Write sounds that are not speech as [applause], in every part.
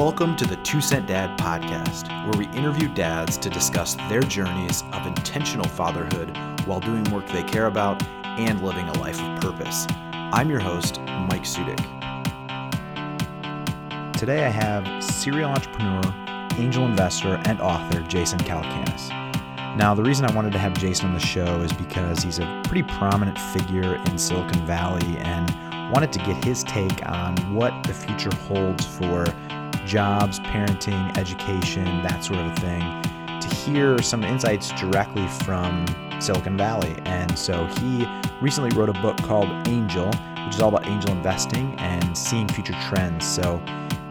Welcome to the Two Cent Dad podcast, where we interview dads to discuss their journeys of intentional fatherhood while doing work they care about and living a life of purpose. I'm your host, Mike Sudik. Today I have serial entrepreneur, angel investor, and author Jason Calacanis. Now, the reason I wanted to have Jason on the show is because he's a pretty prominent figure in Silicon Valley and wanted to get his take on what the future holds for jobs, parenting, education, that sort of a thing, to hear some insights directly from Silicon Valley. And so he recently wrote a book called Angel, which is all about angel investing and seeing future trends. So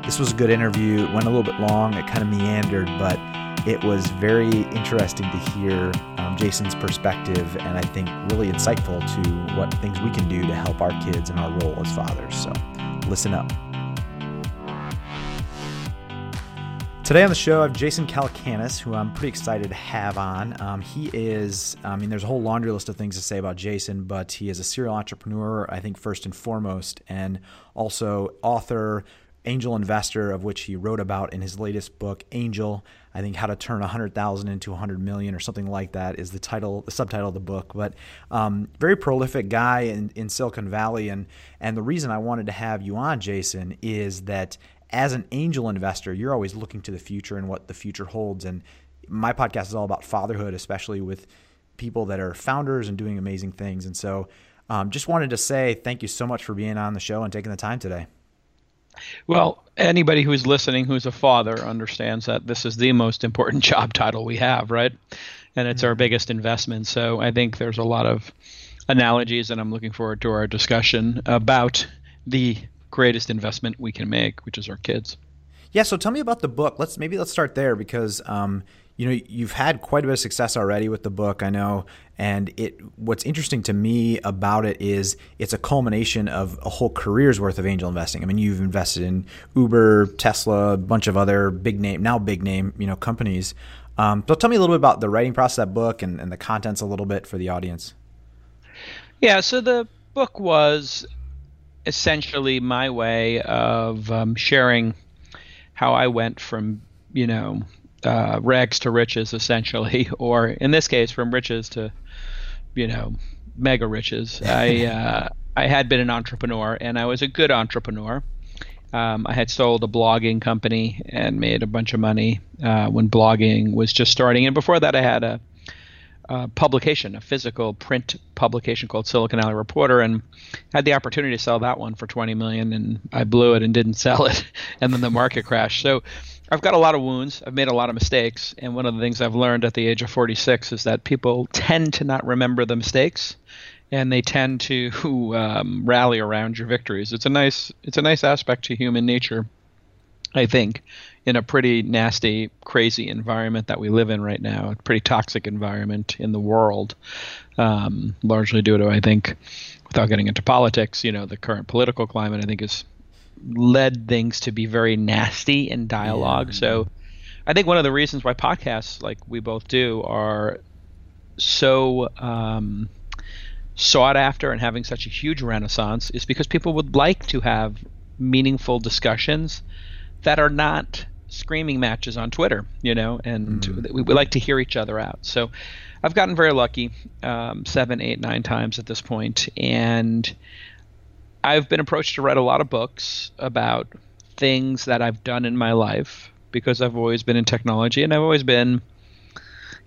this was a good interview. It went a little bit long, it kind of meandered, but it was very interesting to hear um, Jason's perspective and I think really insightful to what things we can do to help our kids in our role as fathers. So listen up. Today on the show, I have Jason Calacanis, who I'm pretty excited to have on. Um, he is, I mean, there's a whole laundry list of things to say about Jason, but he is a serial entrepreneur, I think, first and foremost, and also author, angel investor, of which he wrote about in his latest book, Angel. I think how to turn 100,000 into 100 million or something like that is the title, the subtitle of the book. But um, very prolific guy in, in Silicon Valley, and and the reason I wanted to have you on, Jason, is that as an angel investor, you're always looking to the future and what the future holds. And my podcast is all about fatherhood, especially with people that are founders and doing amazing things. And so, um, just wanted to say thank you so much for being on the show and taking the time today. Well, anybody who's listening who's a father understands that this is the most important [laughs] job title we have, right? And it's our mm-hmm. biggest investment. So I think there's a lot of analogies, and I'm looking forward to our discussion about the greatest investment we can make, which is our kids. Yeah. So tell me about the book. Let's maybe let's start there because um, you know you've had quite a bit of success already with the book. I know, and it. What's interesting to me about it is it's a culmination of a whole career's worth of angel investing. I mean, you've invested in Uber, Tesla, a bunch of other big name now big name you know companies. Um, so tell me a little bit about the writing process of that book and, and the contents a little bit for the audience. Yeah. So the book was essentially my way of um, sharing how I went from, you know, uh, rags to riches, essentially, [laughs] or in this case, from riches to, you know, mega riches. [laughs] I uh, I had been an entrepreneur, and I was a good entrepreneur. Um, I had sold a blogging company and made a bunch of money uh, when blogging was just starting. And before that, I had a uh, publication, a physical print publication called Silicon Alley Reporter, and had the opportunity to sell that one for 20 million, and I blew it and didn't [laughs] sell it, and then the market crashed. So I've got a lot of wounds. I've made a lot of mistakes, and one of the things I've learned at the age of 46 is that people tend to not remember the mistakes, and they tend to [laughs] um, rally around your victories. It's a nice, it's a nice aspect to human nature, I think in a pretty nasty, crazy environment that we live in right now, a pretty toxic environment in the world, um, largely due to, I think, without getting into politics, you know, the current political climate, I think, has led things to be very nasty in dialogue. Yeah. So I think one of the reasons why podcasts like we both do are so um, sought after and having such a huge renaissance is because people would like to have meaningful discussions that are not screaming matches on Twitter, you know, and mm. we, we, like to hear each other out. So I've gotten very lucky, um, seven, eight, nine times at this point, and I've been approached to write a lot of books about things that I've done in my life because I've always been in technology and I've always been,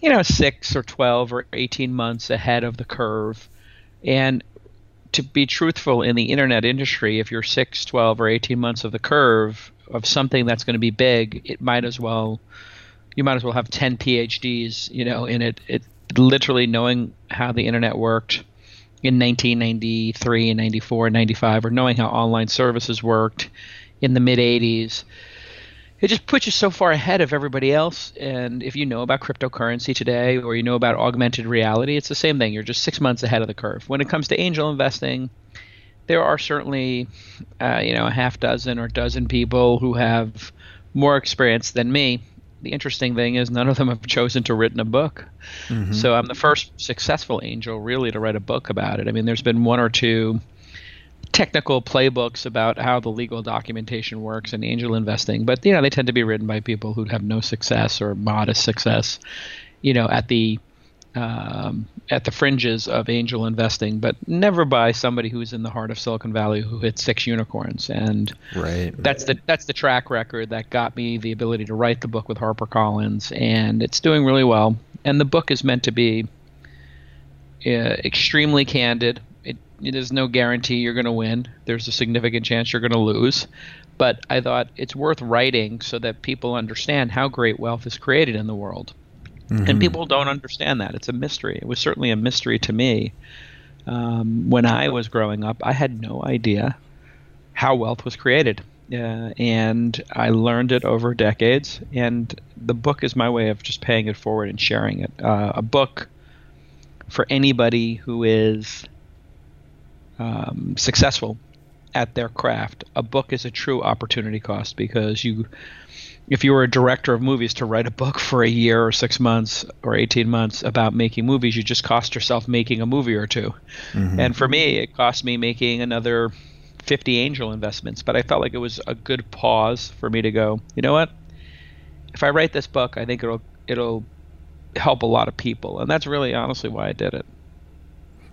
you know, six or 12 or 18 months ahead of the curve. And to be truthful, in the internet industry, if you're six, 12, or 18 months of the curve, of something that's going to be big, it might as well you might as well have 10 PhDs, you know, in it. It literally knowing how the internet worked in 1993 and 94 and 95 or knowing how online services worked in the mid 80s it just puts you so far ahead of everybody else and if you know about cryptocurrency today or you know about augmented reality it's the same thing you're just six months ahead of the curve when it comes to angel investing there are certainly, uh, you know, a half dozen or dozen people who have more experience than me. The interesting thing is none of them have [laughs] chosen to written a book. Mm-hmm. So I'm the first successful angel really to write a book about it. I mean, there's been one or two technical playbooks about how the legal documentation works in angel investing, but you know they tend to be written by people who have no success or modest success, you know, at the um, at the fringes of angel investing, but never by somebody who's in the heart of Silicon Valley who hit six unicorns. And right, that's the that's the track record that got me the ability to write the book with HarperCollins, and it's doing really well. And the book is meant to be uh, extremely candid. It, there's no guarantee you're going to win. There's a significant chance you're going to lose. But I thought it's worth writing so that people understand how great wealth is created in the world Mm-hmm. And people don't understand that. It's a mystery. It was certainly a mystery to me. Um, when I was growing up, I had no idea how wealth was created. Uh, and I learned it over decades. And the book is my way of just paying it forward and sharing it. Uh, a book for anybody who is um, successful at their craft. A book is a true opportunity cost because you if you were a director of movies to write a book for a year or six months or 18 months about making movies, you just cost yourself making a movie or 2 mm-hmm. And for me, it cost me making another 50 angel investments. But I felt like it was a good pause for me to go, you know what? If I write this book, I think it'll it'll help a lot of people, and that's really honestly why I did it.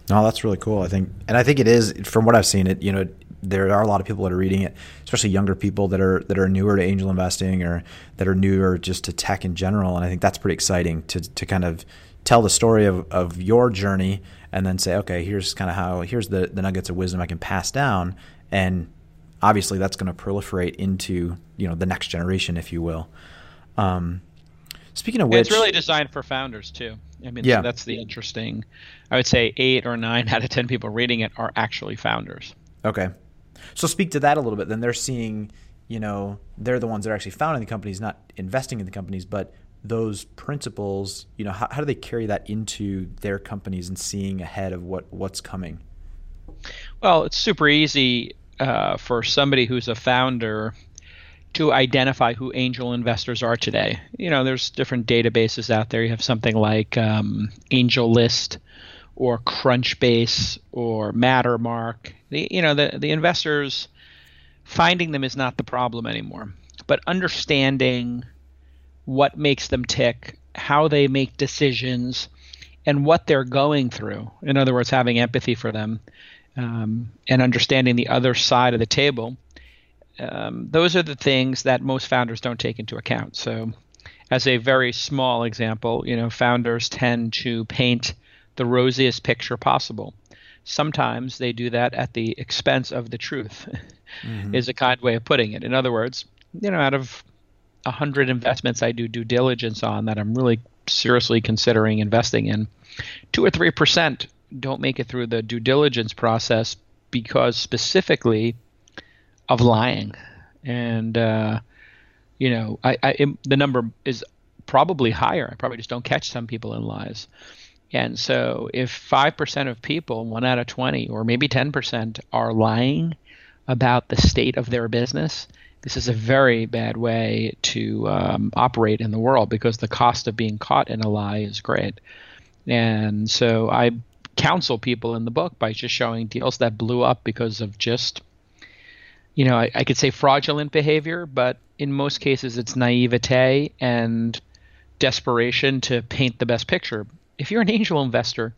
No, that's really cool. I think, and I think it is from what I've seen. It you know there are a lot of people that are reading it, especially younger people that are that are newer to angel investing or that are newer just to tech in general. And I think that's pretty exciting to to kind of tell the story of, of your journey and then say, okay, here's kind of how here's the, the nuggets of wisdom I can pass down. And obviously that's going to proliferate into, you know, the next generation, if you will. Um, speaking of which, it's really designed for founders too. I mean, yeah. So that's the interesting. I would say eight or nine [laughs] out of ten people reading it are actually founders. Okay, so speak to that a little bit. Then they're seeing, you know, they're the ones that are actually founding the companies, not investing in the companies, but those principles, you know, how, how do they carry that into their companies and seeing ahead of what what's coming? Well, it's super easy uh, for somebody who's a founder to identify who angel investors are today. You know, there's different databases out there. You have something like um, AngelList or Crunchbase or Mattermark. The, you know, the, the investors, finding them is not the problem anymore, but understanding what makes them tick, how they make decisions, and what they're going through. In other words, having empathy for them um, and understanding the other side of the table. Um, those are the things that most founders don't take into account. So, as a very small example, you know, founders tend to paint the rosiest picture possible. Sometimes they do that at the expense of the truth, [laughs] mm-hmm. is a kind way of putting it. In other words, you know, out of a hundred investments I do due diligence on that I'm really seriously considering investing in, two or three percent don't make it through the due diligence process because specifically of lying, and uh, you know, I, I the number is probably higher. I probably just don't catch some people in lies. And so if 5% of people, one out of 20, or maybe 10%, are lying about the state of their business, this is a very bad way to um, operate in the world because the cost of being caught in a lie is great. And so I counsel people in the book by just showing deals that blew up because of just, you know, I, I could say fraudulent behavior, but in most cases it's naivete and desperation to paint the best picture if you're an angel investor,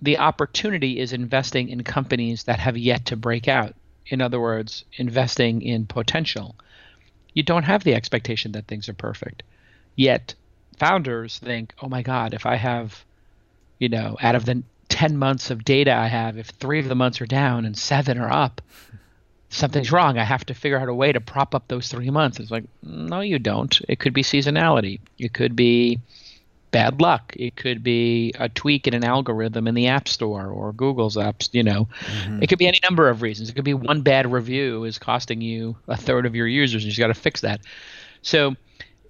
the opportunity is investing in companies that have yet to break out. In other words, investing in potential. You don't have the expectation that things are perfect. Yet, founders think, oh my God, if I have, you know, out of the 10 months of data I have, if three of the months are down and seven are up, something's hmm. wrong. I have to figure out a way to prop up those three months. It's like, no, you don't. It could be seasonality. It could be bad luck. It could be a tweak in an algorithm in the App Store or Google's apps. You know, mm-hmm. it could be any number of reasons. It could be one bad review is costing you a third of your users, and you got to fix that. So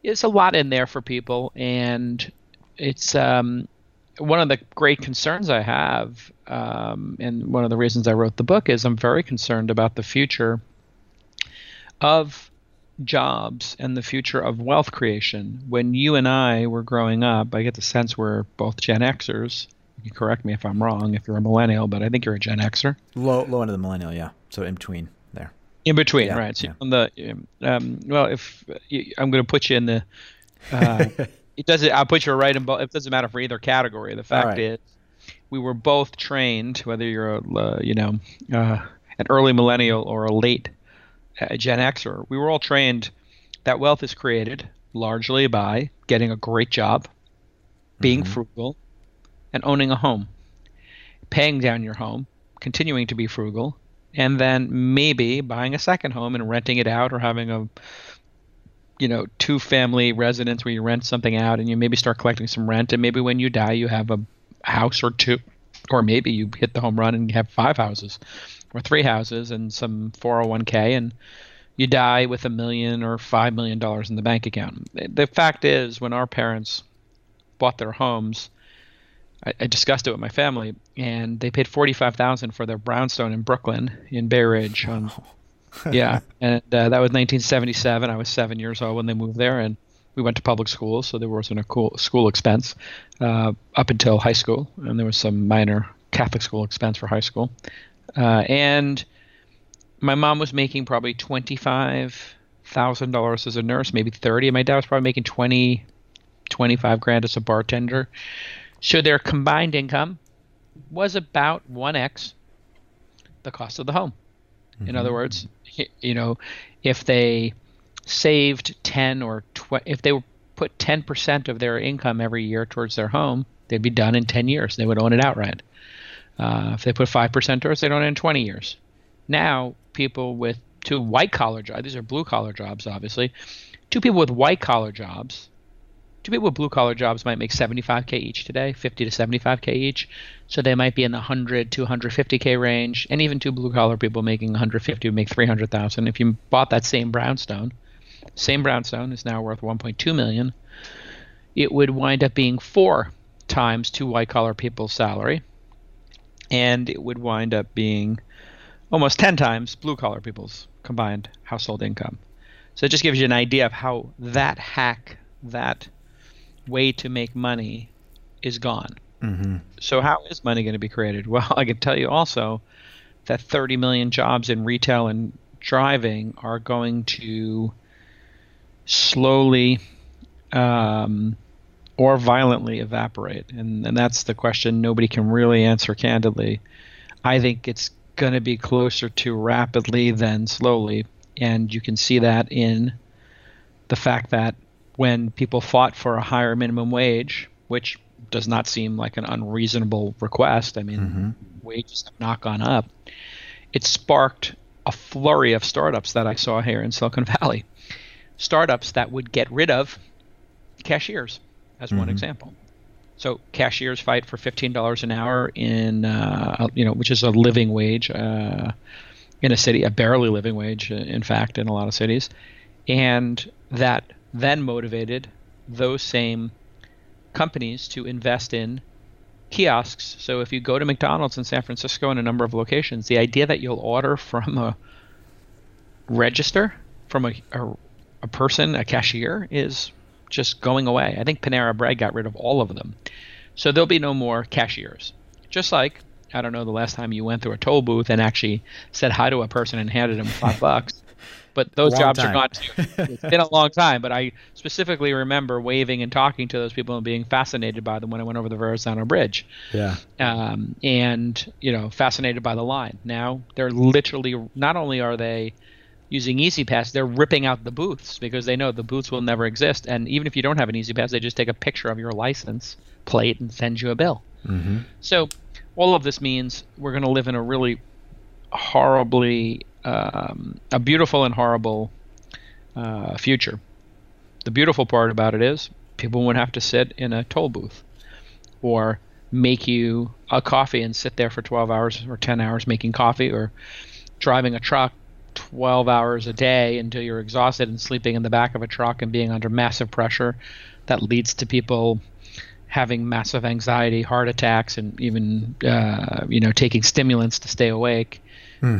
it's a lot in there for people, and it's um, one of the great concerns I have, um, and one of the reasons I wrote the book is I'm very concerned about the future of jobs and the future of wealth creation. When you and I were growing up, I get the sense we're both Gen Xers, You can correct me if I'm wrong. If you're a millennial, but I think you're a Gen Xer. Low, low end of the millennial, yeah. So in between there. In between, Yeah, right? So yeah. on the um, well, if I'm going to put you in the, uh, [laughs] it doesn't. I'll put you right in both. It doesn't matter for either category. The fact right. is, we were both trained, whether you're a uh, you know uh, an early millennial or a late uh, Gen Xer, we were all trained that wealth is created largely by getting a great job, being frugal, and owning a home, paying down your home, continuing to be frugal, and then maybe buying a second home and renting it out or having a you know two family residence where you rent something out and you maybe start collecting some rent. And maybe when you die you have a house or two or maybe you hit the home run and you have five houses or three houses and some 401k and you die with a million or five million dollars in the bank account the fact is when our parents bought their homes I, I discussed it with my family, and they paid forty five thousand for their brownstone in Brooklyn in Bay Ridge. On, [laughs] yeah, and uh, that was nineteen seventy seven. I was seven years old when they moved there, and we went to public school, so there wasn't a cool school expense uh, up until high school, and there was some minor Catholic school expense for high school. Uh, and my mom was making probably twenty five thousand dollars as a nurse, maybe thirty. And my dad was probably making 20, 25 grand as a bartender. So their combined income was about 1x the cost of the home. In other words, you know, if they saved 10 or tw- if they put 10% of their income every year towards their home, they'd be done in 10 years. They would own it outright. Uh, if they put 5% towards, they don't in 20 years. Now, people with two white collar jobs, these are blue collar jobs, obviously, two people with white collar jobs two people with blue collar jobs might make 75k each today 50 to 75k each. So they might be in the 100 to 150k range. And even two blue collar people making 150 would make 300000 if you bought that same brownstone same brownstone is now worth 1.2 million it would wind up being four times two white collar people's salary and it would wind up being almost 10 times blue collar people's combined household income so it just gives you an idea of how that hack that way to make money is gone. Mm-hmm. So how is money going to be created? [laughs] Well, I can tell you also that 30 million jobs in retail and driving are going to slowly um, or violently evaporate, and, and that's the question nobody can really answer candidly. I think it's going to be closer to rapidly than slowly, and you can see that in the fact that when people fought for a higher minimum wage, which does not seem like an unreasonable request. I mean, mm-hmm. wages have not gone up. It sparked a flurry of startups that I saw here in Silicon Valley. Startups that would get rid of cashiers, as one example. So cashiers fight for fifteen dollars an hour in, uh, you know, which is a living wage uh, in a city, a barely living wage, uh, in fact, in a lot of cities, and that then motivated those same companies to invest in kiosks. So if you go to McDonald's in San Francisco in a number of locations, the idea that you'll order from a register from a, a, a person, a cashier, is just going away. I think Panera Bread got rid of all of them. So there'll be no more cashiers. Just like I don't know the last time you went through a toll booth and actually said hi to a person and handed them five [laughs] bucks. But those Long jobs time. are gone too. It's been a [laughs] long time, but I specifically remember waving and talking to those people and being fascinated by them when I went over the Verrazano Bridge Yeah. um, and you know fascinated by the line. Now they're literally not only are they using Easy Pass, they're ripping out the booths because they know the booths will never exist. And even if you don't have an Easy Pass, they just take a picture of your license plate and send you a bill. Mm-hmm. So all of this means we're going to live in a really horribly, um, a beautiful and horrible uh, future. The beautiful part about it is people won't have to sit in a toll booth or make you a coffee and sit there for 12 hours or 10 hours making coffee or driving a truck 12 hours a day until you're exhausted and sleeping in the back of a truck and being under massive pressure that leads to people having massive anxiety, heart attacks, and even uh, you know taking stimulants to stay awake.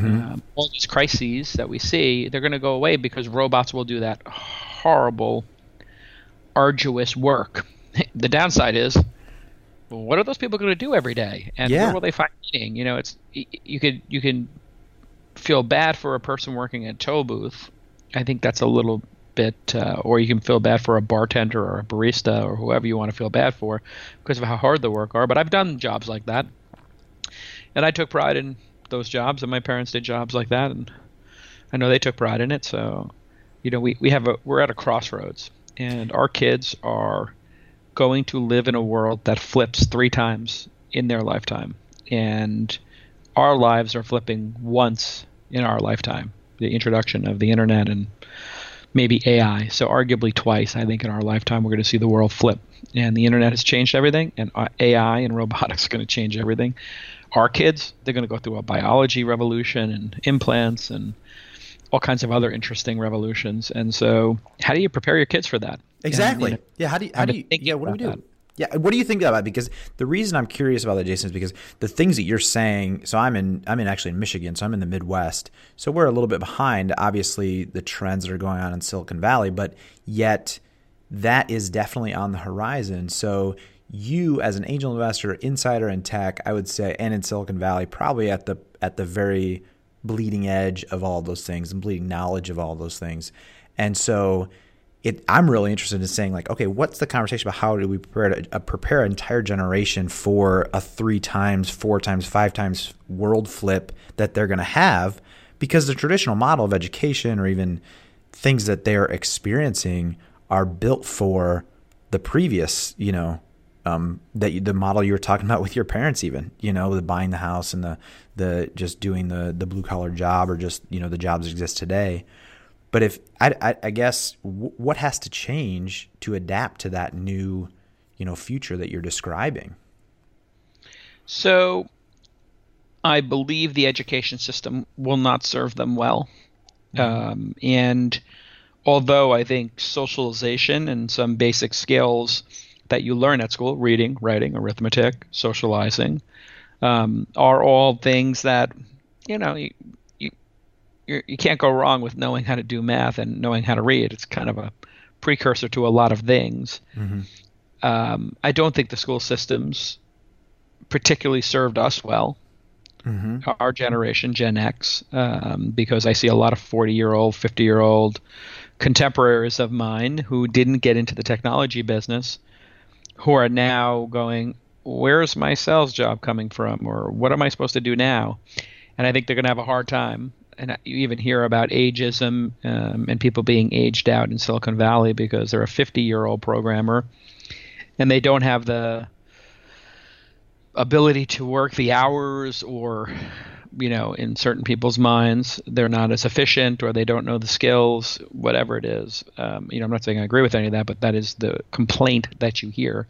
Um, all these crises that we see, they're going to go away because robots will do that horrible, arduous work. [laughs] the downside is well, what are those people going to do every day, and Yeah. where will they find meaning? You know, it's you could you can feel bad for a person working at a toll booth. I think that's a little bit, uh, or you can feel bad for a bartender or a barista or whoever you want to feel bad for because of how hard the work are. But I've done jobs like that, and I took pride in those jobs, and my parents did jobs like that, and I know they took pride in it. So, you know, we, we have a we're at a crossroads, and our kids are going to live in a world that flips three times in their lifetime, and our lives are flipping once in our lifetime. The introduction of the internet and maybe AI. So arguably twice, I think, in our lifetime, we're going to see the world flip. And the internet has changed everything, and uh, AI and robotics [laughs] are going to change everything. Our kids, they're going to go through a biology revolution and implants and all kinds of other interesting revolutions. And so, how do you prepare your kids for that? And, you Exactly. know, yeah. How do you? How do you? Yeah. What do we do? that. Yeah. What do you think about? Because the reason I'm curious about that, Jason, is because the things that you're saying. So I'm in. I'm in actually in Michigan. So I'm in the Midwest. So we're a little bit behind. Obviously, the trends that are going on in Silicon Valley, but yet that is definitely on the horizon. So you, as an angel investor, insider in tech, I would say, and in Silicon Valley, probably at the at the very bleeding edge of all those things and bleeding knowledge of all those things. And so it, I'm really interested in saying like, okay, what's the conversation about how do we prepare to, uh, prepare an entire generation for a three times, four times, five times world flip that they're going to have? Because the traditional model of education or even things that they're experiencing are built for the previous, you know, um, that you, the model you were talking about with your parents, even you know, the buying the house and the the just doing the the blue collar job or just you know the jobs that exist today. But if I, I, I guess w- what has to change to adapt to that new, you know, future that you're describing? So, I believe the education system will not serve them well. Um, and although I think socialization and some basic skills that you learn at school reading, writing, arithmetic, socializing um, are all things that, you know, you're, you can't go wrong with knowing how to do math and knowing how to read. It's kind of a precursor to a lot of things. Um, I don't think the school systems particularly served us well our generation, Gen X, um, because I see a lot of 40 year old, 50 year old contemporaries of mine who didn't get into the technology business who are now going, Where's my sales job coming from? Or what am I supposed to do now? And I think they're going to have a hard time. And you even hear about ageism um, and people being aged out in Silicon Valley because they're a 50 year old programmer and they don't have the ability to work the hours or you know in certain people's minds. They're not as efficient or they don't know the skills whatever it is. Um, you know i'm not saying i agree with any of that but that is the complaint that you hear.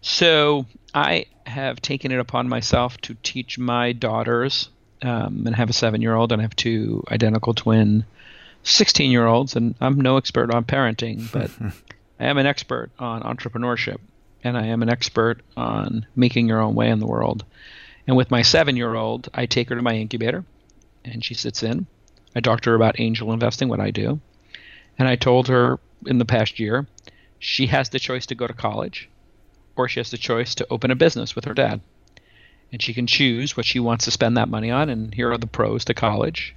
So i have taken it upon myself to teach my daughters um, and I have a seven year old and i have two identical twin 16 year olds and i'm no expert on parenting but [laughs] i am an expert on entrepreneurship and I am an expert on making your own way in the world. And with my seven year old, I take her to my incubator and she sits in. I talk to her about angel investing, what I do. And I told her in the past year, she has the choice to go to college or she has the choice to open a business with her dad. And she can choose what she wants to spend that money on. And here are the pros to college.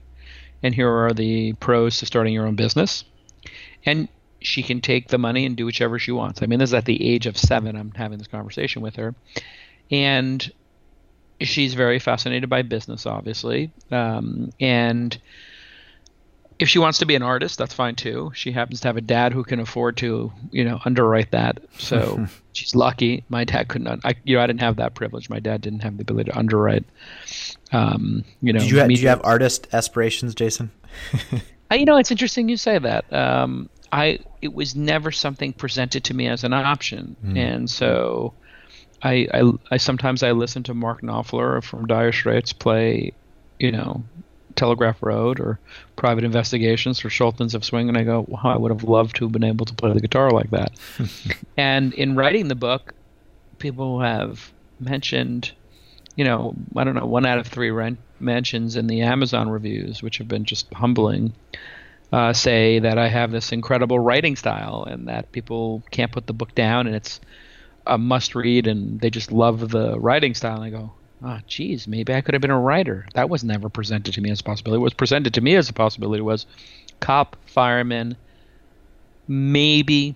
And here are the pros to starting your own business. And she can take the money and do whichever she wants. I mean, this is at the age of seven. I'm having this conversation with her, and she's very fascinated by business, obviously. Um, and if she wants to be an artist, that's fine too. She happens to have a dad who can afford to, you know, underwrite that. So [laughs] she's lucky. My dad could not. I, you know, I didn't have that privilege. My dad didn't have the ability to underwrite. Um, you know, Did you have, did you have artist aspirations, Jason? [laughs] Uh, you know, it's interesting you say that. Um, I it was never something presented to me as an option, and so I, I I sometimes I listen to Mark Knopfler from Dire Straits play, you know, Telegraph Road or Private Investigations for Sultans of Swing, and I go, wow, I would have loved to have been able to play the guitar like that. [laughs] and in writing the book, people have mentioned, you know, I don't know, one out of three rent mentions in the Amazon reviews, which have been just humbling, uh, say that I have this incredible writing style and that people can't put the book down and it's a must read and they just love the writing style. And I go, oh, geez, maybe I could have been a writer. That was never presented to me as a possibility. What was presented to me as a possibility was cop, fireman, maybe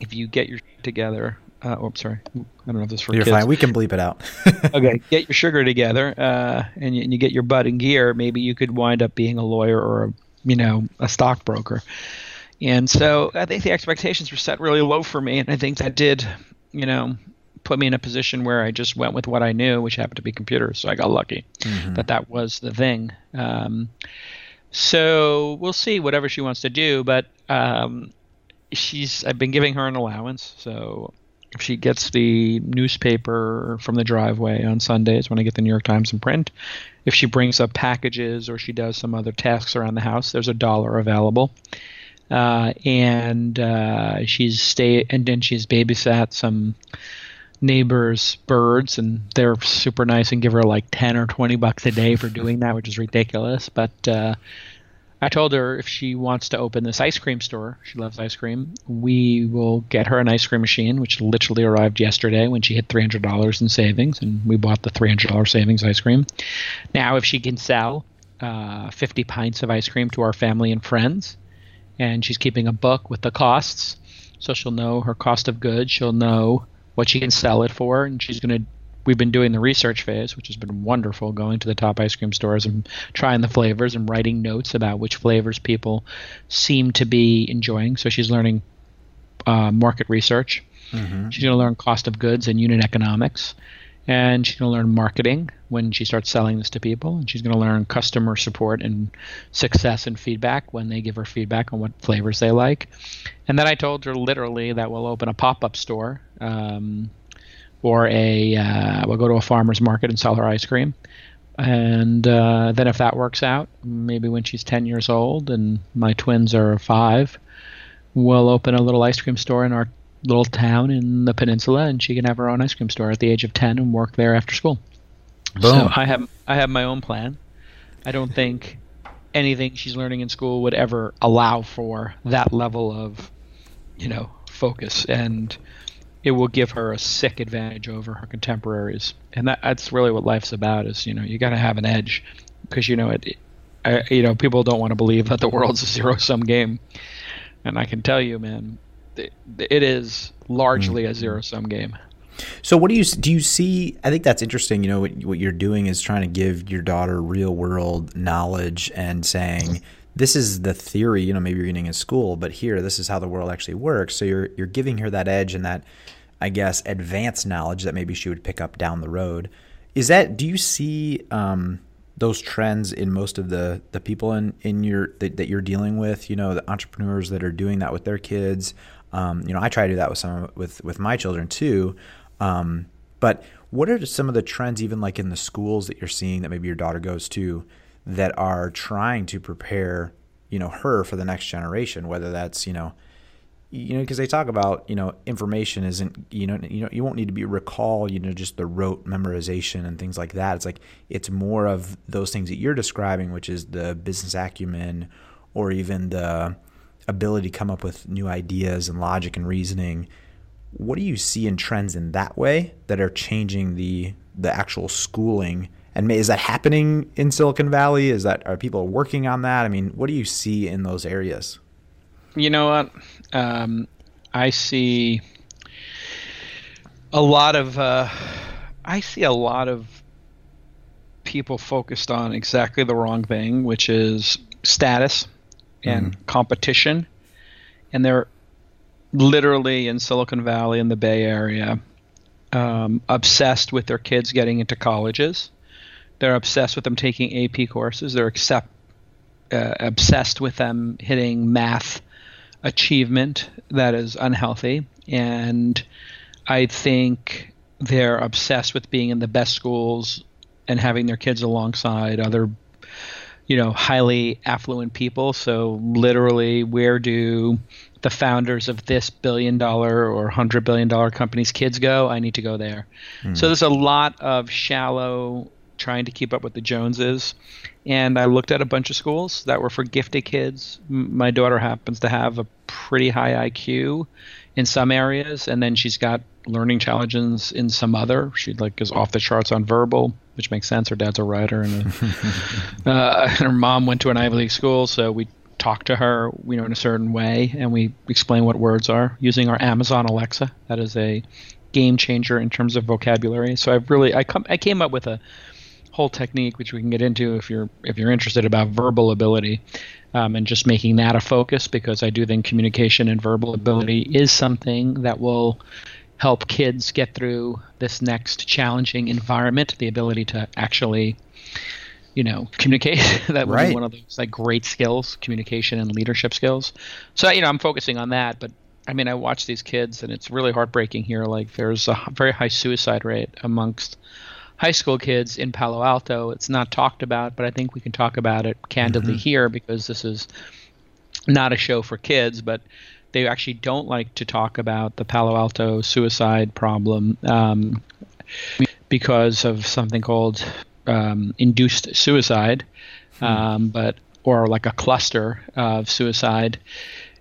if you get your together. Uh, oh, I'm sorry. I don't know if this for You're kids. fine. We can bleep it out. [laughs] [laughs] okay, get your sugar together, uh, and, you, and you get your butt in gear. Maybe you could wind up being a lawyer or a, you know, a stockbroker. And so I think the expectations were set really low for me, and I think that did, you know, put me in a position where I just went with what I knew, which happened to be computers. So I got lucky Mhm. that that was the thing. Um, so we'll see whatever she wants to do, but um, she's I've been giving her an allowance, so if she gets the newspaper from the driveway on Sundays when I get the New York Times in print, if she brings up packages or she does some other tasks around the house, there's a dollar available. Uh, and uh, she's stay and then she's babysat some neighbors' birds, and they're super nice and give her like ten or twenty bucks a day for doing that, which is ridiculous. But uh, I told her if she wants to open this ice cream store, she loves ice cream. We will get her an ice cream machine, which literally arrived yesterday when she hit three hundred dollars in savings, and we bought the three hundred dollars savings ice cream. Now, if she can sell uh, fifty pints of ice cream to our family and friends, and she's keeping a book with the costs, so she'll know her cost of goods. She'll know what she can sell it for, and she's going to. We've been doing the research phase, which has been wonderful, going to the top ice cream stores and trying the flavors and writing notes about which flavors people seem to be enjoying. So she's learning uh, market research. Mhm. She's going to learn cost of goods and unit economics. And she's going to learn marketing when she starts selling this to people. And she's going to learn customer support and success and feedback when they give her feedback on what flavors they like. And then I told her literally that we'll open a pop up store um, or a, uh, we'll go to a farmer's market and sell her ice cream. And uh, then if that works out, maybe when she's 10 years old and my twins are five, we'll open a little ice cream store in our little town in the peninsula and she can have her own ice cream store at the age of 10 and work there after school. So Boom. I have I have my own plan. I don't think anything she's learning in school would ever allow for that level of you know focus and it will give her a sick advantage over her contemporaries and that, that's really what life's about is you know you got to have an edge because you know it, I, you know people don't want to believe that the world's a zero sum game and i can tell you man it, it is largely a mm-hmm. zero sum game So what do you do? You see? I think that's interesting. You know what, what you're doing is trying to give your daughter real world knowledge and saying this is the theory. You know, maybe you're getting in school, but here this is how the world actually works. So you're you're giving her that edge and that, I guess, advanced knowledge that maybe she would pick up down the road. Is that? Do you see? Um, those trends in most of the the people in in your that, that you're dealing with you know the entrepreneurs that are doing that with their kids um, you know i try to do that with some with with my children too um, but what are some of the trends even like in the schools that you're seeing that maybe your daughter goes to that are trying to prepare you know her for the next generation whether that's you know you know because they talk about you know information isn't you know you know you won't need to be recall you know just the rote memorization and things like that. It's like it's more of those things that you're describing which is the business acumen or even the ability to come up with new ideas and logic and reasoning. What do you see in trends in that way that are changing the the actual schooling and is that happening in Silicon Valley? Is that are people working on that? I mean what do you see in those areas? You know what? Um, I see a lot of uh, I see a lot of people focused on exactly the wrong thing, which is status and competition, and they're literally in Silicon Valley in the Bay Area um, obsessed with their kids getting into colleges. They're obsessed with them taking AP courses. They're accept, uh, obsessed with them hitting math achievement that is unhealthy. And I think they're obsessed with being in the best schools and having their kids alongside other, you know, highly affluent people. So, literally, where do the founders of this billion dollar or hundred billion dollar company's kids go? I need to go there. So, there's a lot of shallow trying to keep up with the Joneses. And I looked at a bunch of schools that were for gifted kids. M- My daughter happens to have a pretty high IQ in some areas, and then she's got learning challenges in some other. She like is off the charts on verbal, which makes sense. Her dad's a writer, and, a, [laughs] uh, her mom went to an Ivy League school, so we talk to her, you know, in a certain way, and we explain what words are using our Amazon Alexa. That is a game changer in terms of vocabulary. So I've really I come I came up with a whole technique which we can get into if you're if you're interested about verbal ability um, and just making that a focus because I do think communication and verbal ability is something that will help kids get through this next challenging environment. The ability to actually, you know, communicate [laughs] that would Right. be one of those like great skills, communication and leadership skills. So you know, I'm focusing on that, but. I mean, I watch these kids, and it's really heartbreaking here. Like, there's a very high suicide rate amongst high school kids in Palo Alto. It's not talked about, but I think we can talk about it candidly here because this is not a show for kids, but they actually don't like to talk about the Palo Alto suicide problem um, because of something called um, induced suicide, um, but or like a cluster of suicide.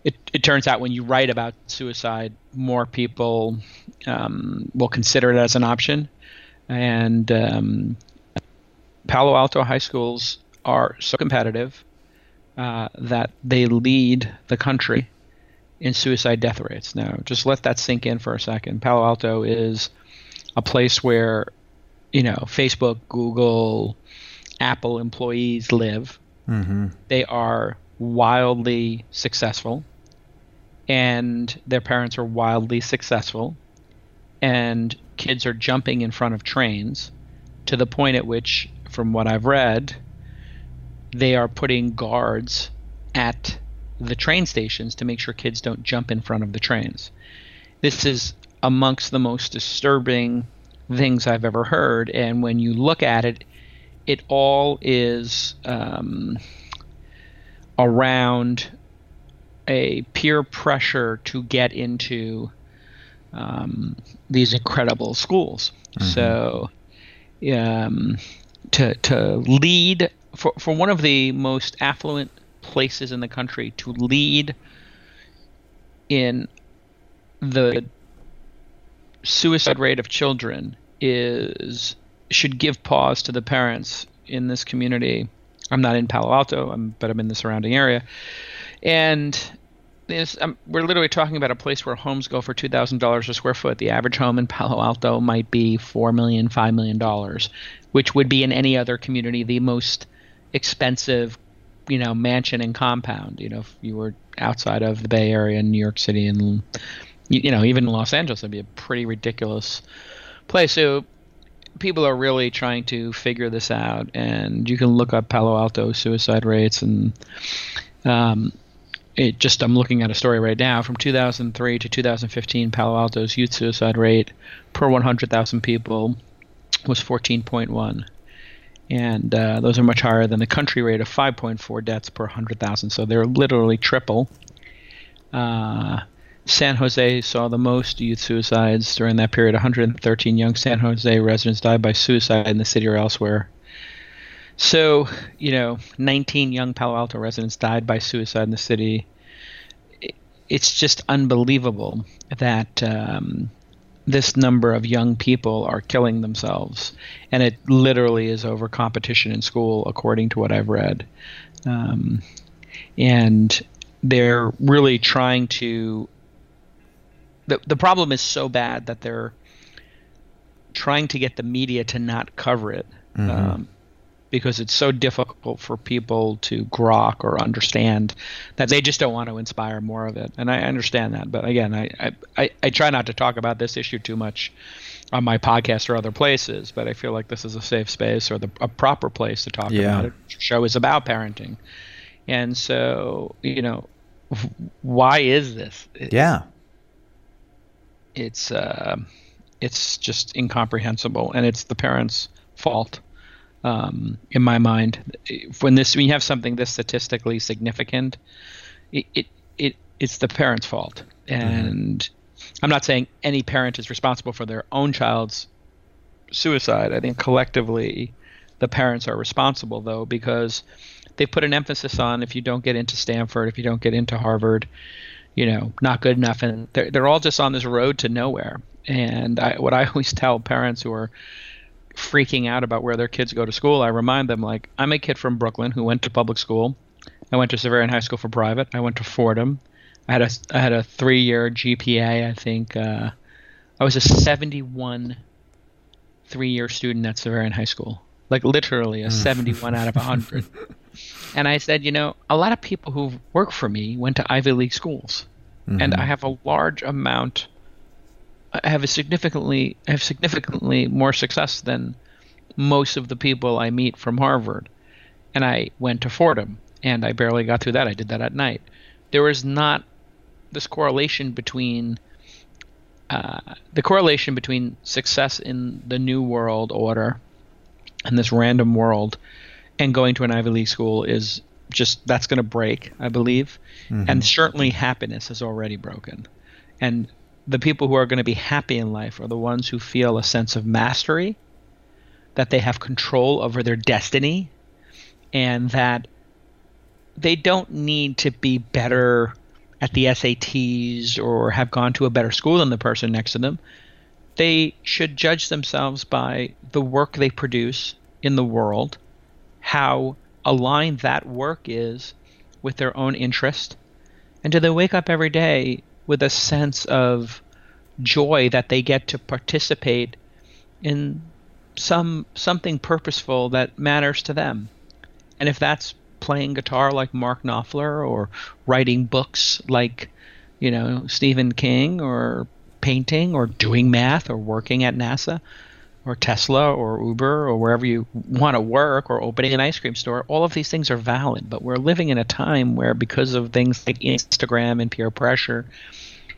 It, it turns out when you write about suicide, more people um, will consider it as an option, and um, Palo Alto high schools are so competitive uh, that they lead the country in suicide death rates. Now, just let that sink in for a second. Palo Alto is a place where, you know, Facebook, Google, Apple employees live. Mm-hmm. They are wildly successful, and their parents are wildly successful, and kids are jumping in front of trains to the point at which, from what I've read, they are putting guards at the train stations to make sure kids don't jump in front of the trains. This is amongst the most disturbing things I've ever heard, and when you look at it, it all is um, around a peer pressure to get into um, these incredible schools. So, um, to to lead for for one of the most affluent places in the country to lead in the suicide rate of children is should give pause to the parents in this community. I'm not in Palo Alto, I'm, but I'm in the surrounding area, and um, we're literally talking about a place where homes go for two thousand dollars a square foot. The average home in Palo Alto might be four million, five million dollars, which would be in any other community the most expensive, you know, mansion and compound. You know, if you were outside of the Bay Area, New York City, and you, know, even in Los Angeles, it'd be a pretty ridiculous place. So people are really trying to figure this out, and you can look up Palo Alto suicide rates and. Um, it just I'm looking at a story right now from 2003 to 2015 Palo Alto's youth suicide rate per 100,000 people was 14.1 and uh, those are much higher than the country rate of 5.4 deaths per 100,000 so they're literally triple. Uh, San Jose saw the most youth suicides during that period 113 young San Jose residents died by suicide in the city or elsewhere so, you know, 19 young Palo Alto residents died by suicide in the city. It's just unbelievable that um, this number of young people are killing themselves. And it literally is over competition in school, according to what I've read. Um, and they're really trying to. The, the problem is so bad that they're trying to get the media to not cover it. Um, because it's so difficult for people to grok or understand that they just don't want to inspire more of it. And I understand that, but again, I I, I, try not to talk about this issue too much on my podcast or other places, but I feel like this is a safe space or the a proper place to talk Yeah. about it. The show is about parenting, and so you know, why is this? It- Yeah. it's uh, it's just incomprehensible, and it's the parents' fault. Um, in my mind, when this when you have something this statistically significant, it it, it it's the parents' fault, and I'm not saying any parent is responsible for their own child's suicide. I think collectively, the parents are responsible though because they put an emphasis on if you don't get into Stanford, if you don't get into Harvard, you know, not good enough, and they're they're all just on this road to nowhere. And I, what I [laughs] always tell parents who are freaking out about where their kids go to school, I remind them like I'm a kid from Brooklyn who went to public school. I went to Xaverian High School for private. I went to Fordham. I had a I had a three year GPA. I think uh, I was a 71 three year student at Xaverian High School, like literally a 71 out of 100. [laughs] And I said, you know, a lot of people who work for me went to Ivy League schools, mm-hmm. and I have a large amount. I have a significantly have significantly more success than most of the people I meet from Harvard. And I went to Fordham, and I barely got through that. I did that at night. There is not this correlation between uh, the correlation between success in the new world order and this random world and going to an Ivy League school is just that's going to break, I believe. Mm-hmm. And certainly happiness is already broken. And the people who are going to be happy in life are the ones who feel a sense of mastery, that they have control over their destiny, and that they don't need to be better at the SATs or have gone to a better school than the person next to them. They should judge themselves by the work they produce in the world how aligned that work is with their own interest? And do they wake up every day with a sense of joy that they get to participate in some something purposeful that matters to them? And if that's playing guitar like Mark Knopfler or writing books like, you know, Stephen King or painting or doing math or working at NASA, or Tesla or Uber or wherever you want to work or opening an ice cream store, all of these things are valid. But we're living in a time where, because of things like Instagram and peer pressure,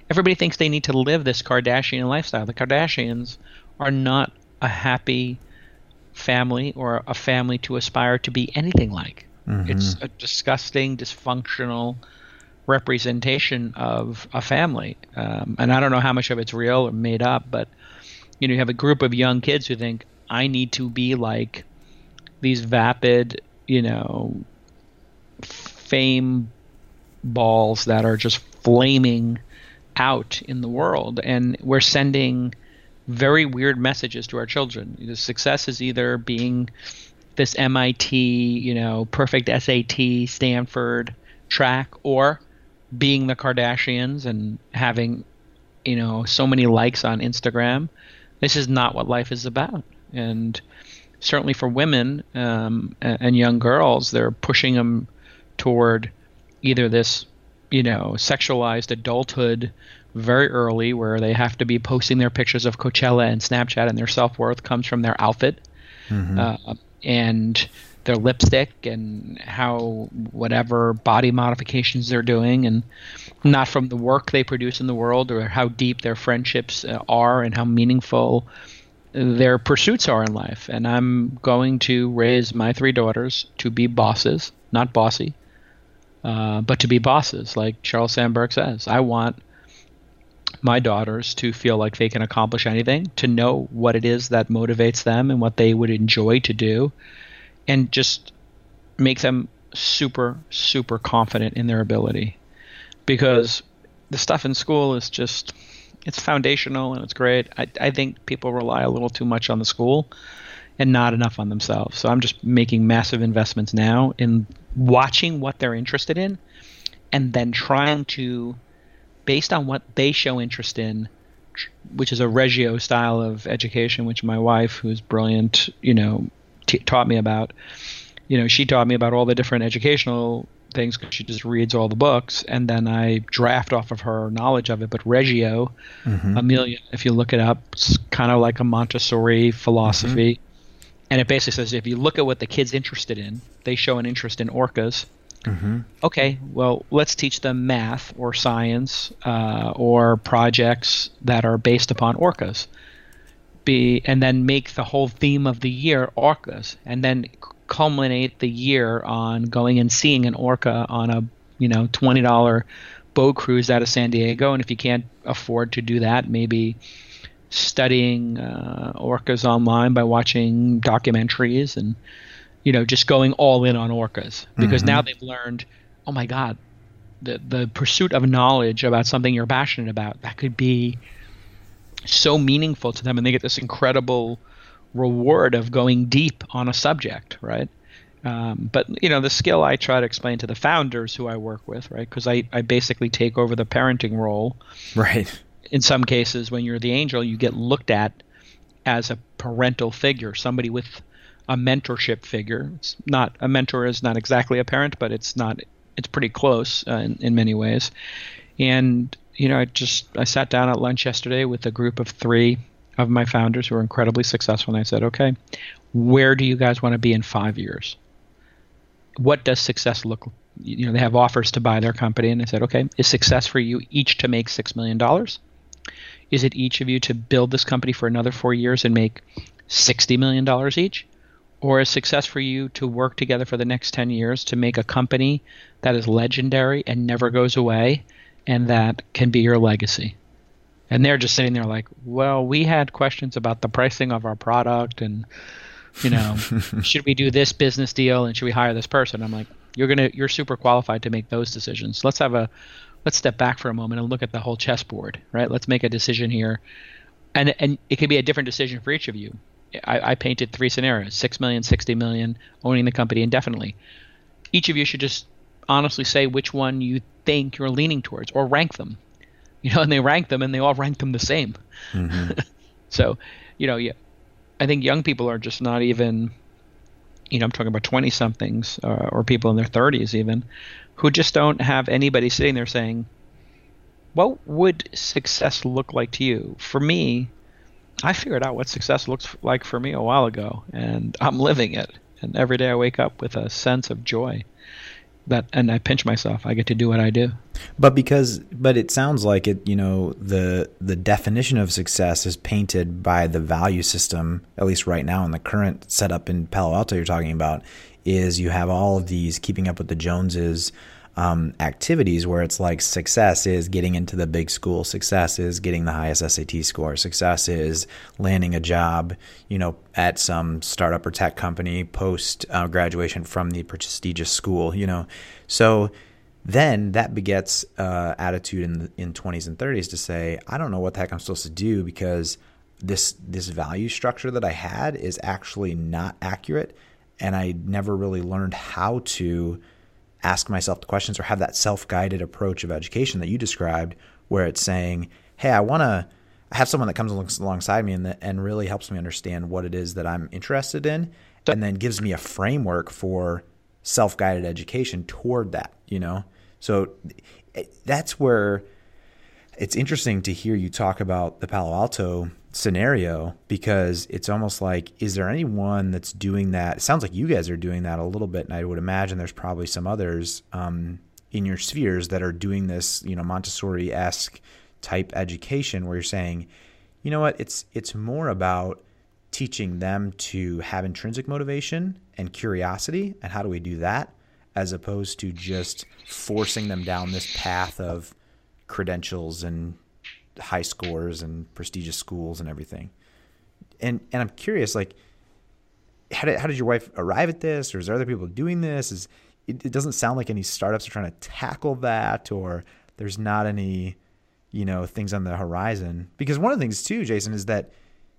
everybody thinks they need to live this Kardashian lifestyle. The Kardashians are not a happy family or a family to aspire to be anything like. Mm-hmm. It's a disgusting, dysfunctional representation of a family. Um, and I don't know how much of it's real or made up, but you know you have a group of young kids who think I need to be like these vapid, you know, fame balls that are just flaming out in the world and we're sending very weird messages to our children. Success is either being this MIT, you know, perfect SAT, Stanford track or being the Kardashians and having, you know, so many likes on Instagram this is not what life is about. And certainly for women um, and young girls, they're pushing them toward either this, you know, sexualized adulthood very early, where they have to be posting their pictures of Coachella and Snapchat, and their self worth comes from their outfit mm-hmm. uh, and their lipstick and how whatever body modifications they're doing, and not from the work they produce in the world or how deep their friendships uh, are and how meaningful their pursuits are in life. And I'm going to raise my three daughters to be bosses, not bossy, uh, but to be bosses, like Sheryl Sandberg says. I want my daughters to feel like they can accomplish anything, to know what it is that motivates them and what they would enjoy to do, and just make them super, super confident in their ability because the stuff in school is just it's foundational and it's great. I, I think people rely a little too much on the school and not enough on themselves. So I'm just making massive investments now in watching what they're interested in and then trying to based on what they show interest in which is a reggio style of education which my wife who's brilliant you know t- taught me about you know she taught me about all the different educational things because she just reads all the books, and then I draft off of her knowledge of it. But Reggio, mm-hmm. Emilia, if you look it up, it's kind of like a Montessori philosophy. Mm-hmm. And it basically says if you look at what the kid's interested in, they show an interest in orcas. Mm-hmm. Okay, well, let's teach them math or science uh, or projects that are based upon orcas. Be and then make the whole theme of the year orcas, and then culminate the year on going and seeing an orca on a you know twenty dollar boat cruise out of San Diego, and if you can't afford to do that, maybe studying uh, orcas online by watching documentaries and you know just going all in on orcas because mm-hmm. now they've learned oh my god the the pursuit of knowledge about something you're passionate about that could be so meaningful to them and they get this incredible reward of going deep on a subject right? Um, but you know the skill i try to explain to the founders who i work with right because I, I basically take over the parenting role. Right. In some cases when you're the angel you get looked at as a parental figure somebody with a mentorship figure. It's not a mentor is not exactly a parent but it's not it's pretty close uh, in, in many ways. And you know, I just I sat down at lunch yesterday with a group of three of my founders who are incredibly successful, and I said, okay, where do you guys want to be in five years? What does success look? You know, they have offers to buy their company, and I said, okay, is success for you each to make six million dollars? Is it each of you to build this company for another four years and make sixty million dollars each? Or is success for you to work together for the next 10 years to make a company that is legendary and never goes away and that can be your legacy. And they're just sitting there like, well, we had questions about the pricing of our product and you know, [laughs] should we do this business deal and should we hire this person? I'm like, you're gonna you're super qualified to make those decisions. Let's have a let's step back for a moment and look at the whole chessboard, right? Let's make a decision here. And and it could be a different decision for each of you. I, I painted three scenarios: six million, sixty million, owning the company indefinitely. Each of you should just honestly say which one you think you're leaning towards or rank them. [laughs] You know, and they rank them and they all rank them the same. Mm-hmm. [laughs] so, you know, yeah, I think young people are just not even, you know, I'm talking about 20 somethings uh, or people in their 30s even, who just don't have anybody sitting there saying, what would success look like to you? For me, I figured out what success looks like for me a while ago, and I'm living it. And every day I wake up with a sense of joy that and I pinch myself. I get to do what I do. But because but it sounds like it, you know, the the definition of success is painted by the value system, at least right now in the current setup in Palo Alto you're talking about, is you have all of these keeping up with the Joneses um, activities where it's like success is getting into the big school, success is getting the highest SAT score, success is landing a job, you know, at some startup or tech company post uh, graduation from the prestigious school, you know. So then that begets uh, attitude in the, in 20s and 30s to say, I don't know what the heck I'm supposed to do because this this value structure that I had is actually not accurate, and I never really learned how to ask myself the questions or have that self-guided approach of education that you described where it's saying hey i want to have someone that comes alongside me and, and really helps me understand what it is that i'm interested in and then gives me a framework for self-guided education toward that you know? So that's where it's interesting to hear you talk about the palo alto scenario because it's almost like is there anyone that's doing that? It sounds like you guys are doing that a little bit and i would imagine there's probably some others um, in your spheres that are doing this you know montessori-esque type education where you're saying you know what? It's it's more about teaching them to have intrinsic motivation and curiosity and how do we do that as opposed to just forcing them down this path of credentials and high scores and prestigious schools and everything. And and I'm curious, like, how did how did your wife arrive at this, or is there other people doing this? Is it, it doesn't sound like any startups are trying to tackle that, or there's not any, you know, things on the horizon. Because one of the things too, Jason, is that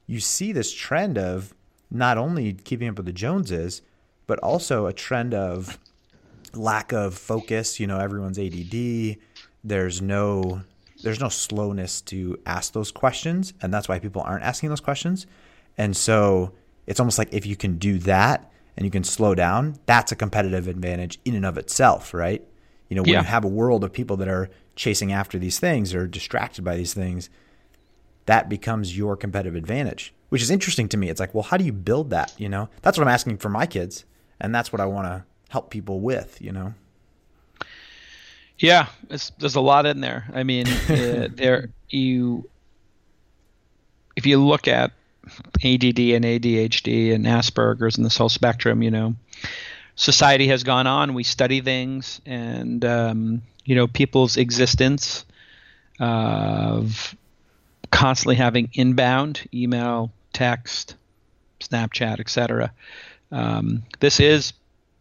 you see this trend of not only keeping up with the Joneses, but also a trend of lack of focus. You know, everyone's ADD. There's no there's no slowness to ask those questions, and that's why people aren't asking those questions. And so it's almost like if you can do that and you can slow down, that's a competitive advantage in and of itself, right? You know, when yeah. you have a world of people that are chasing after these things or distracted by these things, that becomes your competitive advantage, which is interesting to me. It's like, well, how do you build that? You know, that's what I'm asking for my kids, and that's what I want to help people with. You know. Yeah, there's a lot in there. I mean, [laughs] uh, there you if you look at ADD and ADHD and Asperger's and this whole spectrum, you know, society has gone on. We study things, and um, you know, people's existence of constantly having inbound email, text, Snapchat, etc. Um, this is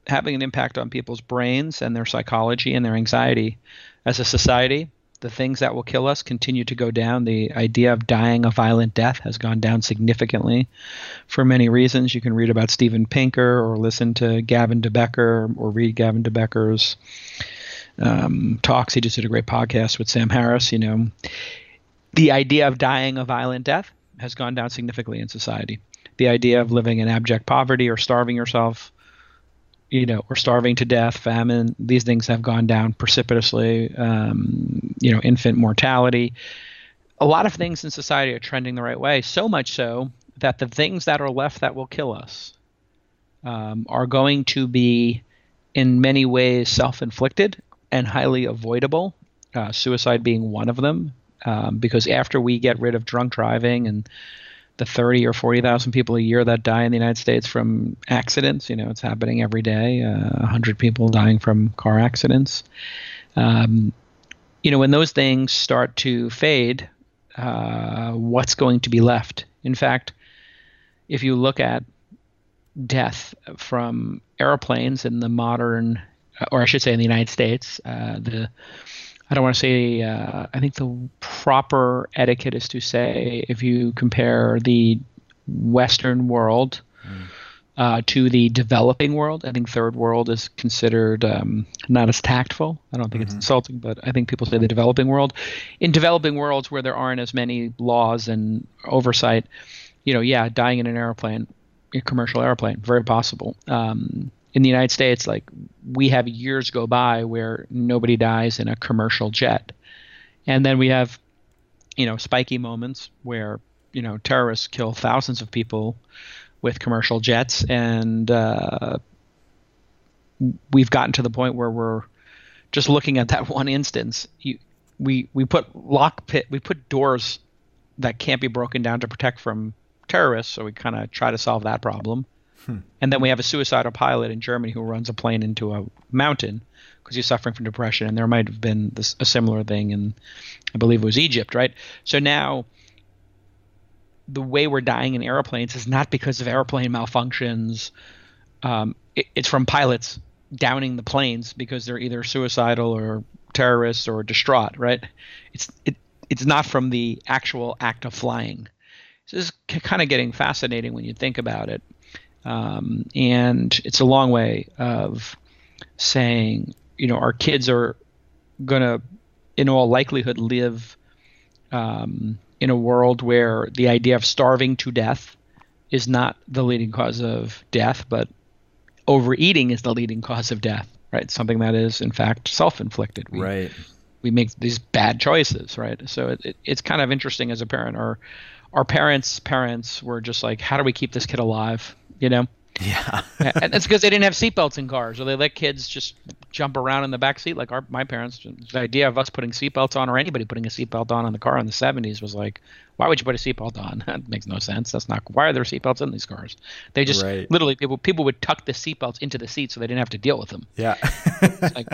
having an impact on people's brains and their psychology and their anxiety. As a society, the things that will kill us continue to go down. The idea of dying a violent death has gone down significantly for many reasons. You can read about Steven Pinker or listen to Gavin de Becker or read Gavin de Becker's um, talks. He just did a great podcast with Sam Harris. You know, the idea of dying a violent death has gone down significantly in society. The idea of living in abject poverty or starving yourself you know, or starving to death, famine. These things have gone down precipitously. Um, you know, infant mortality. A lot of things in society are trending the right way. So much so that the things that are left that will kill us um, are going to be, in many ways, self-inflicted and highly avoidable. Uh, suicide being one of them, um, because after we get rid of drunk driving and the 30 or 40,000 people a year that die in the United States from accidents. You know, it's happening every day. Uh, 100 people dying from car accidents. Um, you know, when those things start to fade, uh, what's going to be left? In fact, if you look at death from airplanes in the modern, or I should say in the United States, uh, the I don't want to say, uh, I think the proper etiquette is to say if you compare the Western world mm. uh, to the developing world, I think third world is considered um, not as tactful. I don't think mm-hmm. it's insulting, but I think people say the developing world. In developing worlds where there aren't as many laws and oversight, you know, yeah, dying in an airplane, a commercial airplane, very possible. Um, in the United States, like we have years go by where nobody dies in a commercial jet, and then we have, you know, spiky moments where you know terrorists kill thousands of people with commercial jets, and uh, we've gotten to the point where we're just looking at that [laughs] one instance. You, we we put lock pit, we put doors that can't be broken down to protect from terrorists, so we kind of try to solve that problem Hmm. And then we have a suicidal pilot in Germany who runs a plane into a mountain because he's suffering from depression. And there might have been this, a similar thing in, I believe it was Egypt, right? So now the way we're dying in airplanes is not because of airplane malfunctions. Um, it, it's from pilots downing the planes because they're either suicidal or terrorists or distraught, right? It's it, it's not from the actual act of flying. This is kind of getting fascinating when you think about it. Um, and it's a long way of saying, you know, our kids are going to, in all likelihood, live um, in a world where the idea of starving to death is not the leading cause of death, but overeating is the leading cause of death, right? Something that is, in fact, self inflicted. Right. We make these bad choices, right? So it, it, it's kind of interesting as a parent. Our, our parents' parents were just like, how do we keep this kid alive? You know. Yeah, and it's because they didn't have seatbelts in cars, or they let kids just jump around in the back seat. Like our my parents, the idea of us putting seatbelts on, or anybody putting a seatbelt on in the car in the '70s was like, why would you put a seatbelt on? [laughs] that makes no sense. That's not why are there seatbelts in these cars? They just right. literally people people would tuck the seatbelts into the seat so they didn't have to deal with them. Yeah, like,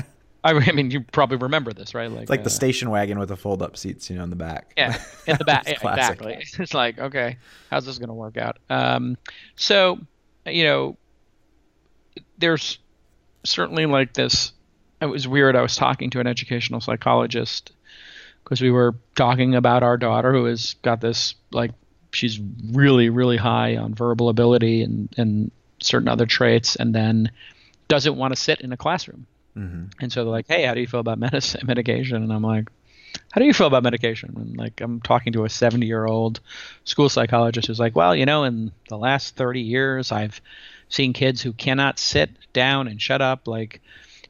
I mean, you probably remember this, right? Like, it's like uh, the station wagon with the fold-up seats, you know, in the back. Yeah, in the back, [laughs] yeah, exactly. [laughs] It's like, okay, how's this going to work out? Um, so you know, there's certainly like this. It was weird. I was talking to an educational psychologist because we were talking about our daughter who has got this like she's really really high on verbal ability and and certain other traits, and then doesn't want to sit in a classroom. Mm-hmm. And so they're like, "Hey, how do you feel about medicine, [laughs] medication?" And I'm like, how do you feel about medication? And like I'm talking to a 70 year old school psychologist who's like, well, you know, in the last 30 years, I've seen kids who cannot sit down and shut up, like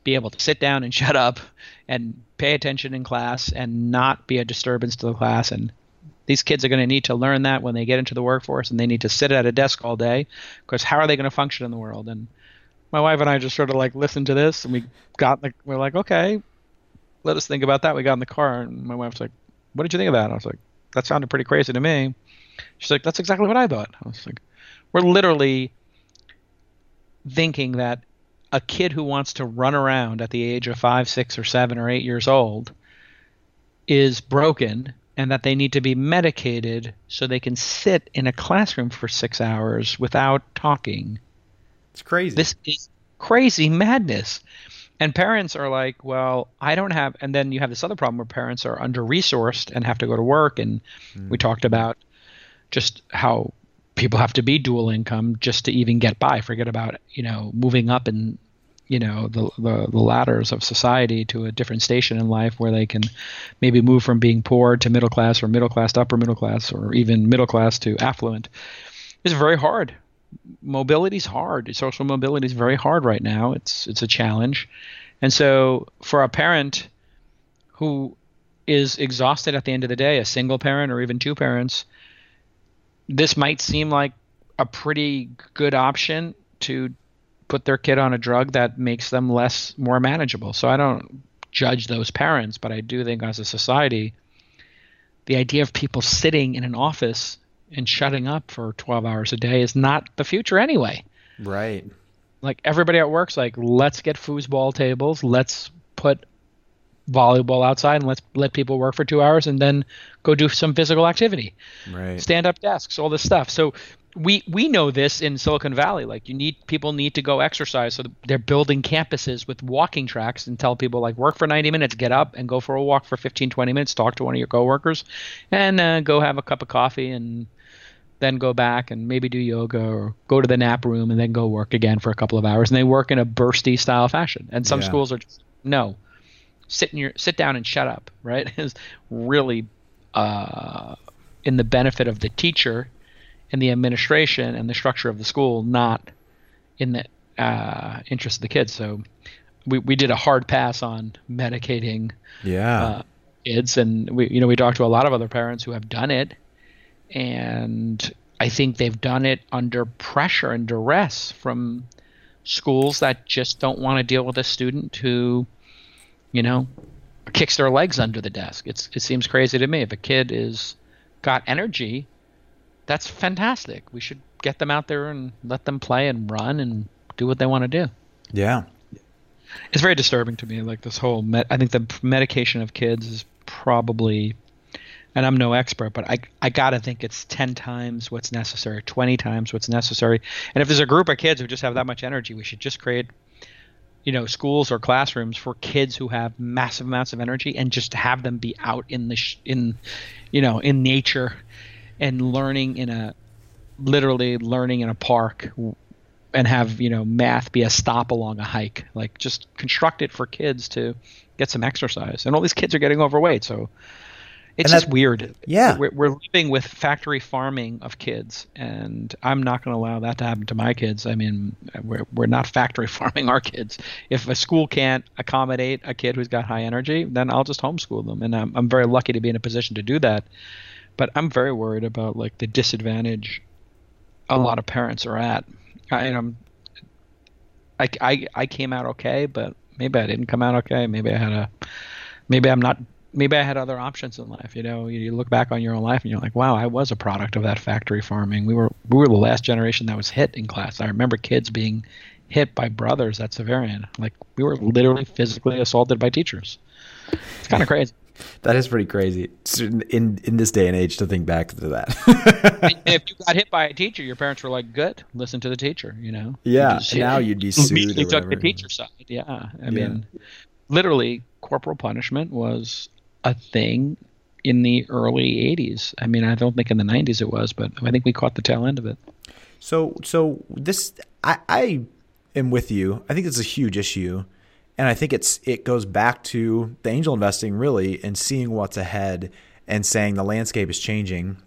be able to sit down and [laughs] shut up and pay attention in class and not be a disturbance to the class. And these kids are going to need to learn that when they get into the workforce and they need to sit at a desk all day because how are they going to function in the world? And my wife and I just sort of like listened to this and we got like, we're like, okay, let us think about that. We got in the car, and my wife's like, "What did you think of that?" I was like, "That sounded pretty crazy to me." She's like, "That's exactly what I thought." I was like, "We're literally thinking that a kid who wants to run around at the age of five, six, or seven, or eight years old is broken." And that they need to be medicated so they can sit in a classroom for six hours without talking. It's crazy. This is crazy madness. And parents are like, well, I don't have. And then you have this other problem where parents are under resourced and have to go to work. And mm. we talked about just how people have to be dual income just to even get by. Forget about you know moving up in you know the, the, the ladders of society to a different station in life where they can maybe move from being poor to middle class or middle class to upper middle class or even middle class to affluent. It's very hard. Mobility is hard. Social mobility is very hard right now. It's it's a challenge, and so for a parent who is exhausted at the end of the day, a single parent or even two parents, this might seem like a pretty good option to put their kid on a drug that makes them less more manageable. So I don't judge those parents, but I do think as a society, the idea of people sitting in an office and shutting up for 12 hours a day is not the future anyway. Right. Like everybody at work's like, let's get foosball tables, let's put volleyball outside and let's let people work for two hours and then go do some physical activity. Right. Stand up desks, all this stuff. So we we know this in Silicon Valley. Like you need people need to go exercise, so they're building campuses with walking tracks and tell people like work for 90 minutes, get up and go for a walk for 15, 20 minutes, talk to one of your coworkers, and uh, go have a cup of coffee and then go back and maybe do yoga or go to the nap room and then go work again for a couple of hours. And they work in a bursty style fashion. And some yeah. schools are just no, sit in your sit down and shut up. Right [laughs] is really uh, in the benefit of the teacher in the administration and the structure of the school, not in the uh, interest of the kids. So we, we did a hard pass on medicating yeah. Uh, kids, and we you know we talked to a lot of other parents who have done it, and I think they've done it under pressure and duress from schools that just don't want to deal with a student who, you know, kicks their legs under the desk. It's it seems crazy to me if a kid is got energy that's fantastic. We should get them out there and let them play and run and do what they want to do. Yeah. It's very disturbing to me. Like this whole, med- I think the medication of kids is probably, and I'm no expert, but I I gotta think it's ten times what's necessary, twenty times what's necessary. And if there's a group of kids who just have that much energy, we should just create, you know, schools or classrooms for kids who have massive amounts of energy and just have them be out in the sh- in, you know, in nature and learning in a literally learning in a park and have you know math be a stop along a hike like just construct it for kids to get some exercise and all these kids are getting overweight so it's just weird. Yeah. We're, we're, living with factory farming of kids and i'm not going to allow that to happen to my kids. I mean we're, we're not factory [laughs] farming our kids. If a school can't accommodate a kid who's got high energy then i'll just homeschool them. And i'm, I'm very lucky to be in a position to do that. But I'm very worried about like the disadvantage a lot of parents are at. I, am I, I, I came out okay, but maybe I didn't come out okay. Maybe I had a, maybe I'm not, maybe I had other options in life. You know, you, you look back on your own life and you're like, wow, I was a product of that factory farming. We were, we were the last generation that was hit in class. I remember kids being hit by brothers at Xaverian. Like we were literally physically assaulted by teachers. It's kind of crazy. That is pretty crazy in in this day and age to think back to that. if [laughs] you got hit by a teacher, your parents were like, "Good, listen to the teacher." You know. Yeah. You now you'd be [laughs] sued. You took the teacher side. Yeah. I yeah. mean, literally, corporal punishment was a thing in the early '80s. I mean, I don't think in the '90s it was, but I think we caught the tail end of it. So, so this, I, I am with you. I think it's a huge issue and I think it's it goes back to the angel investing really and seeing what's ahead and saying the landscape is changing.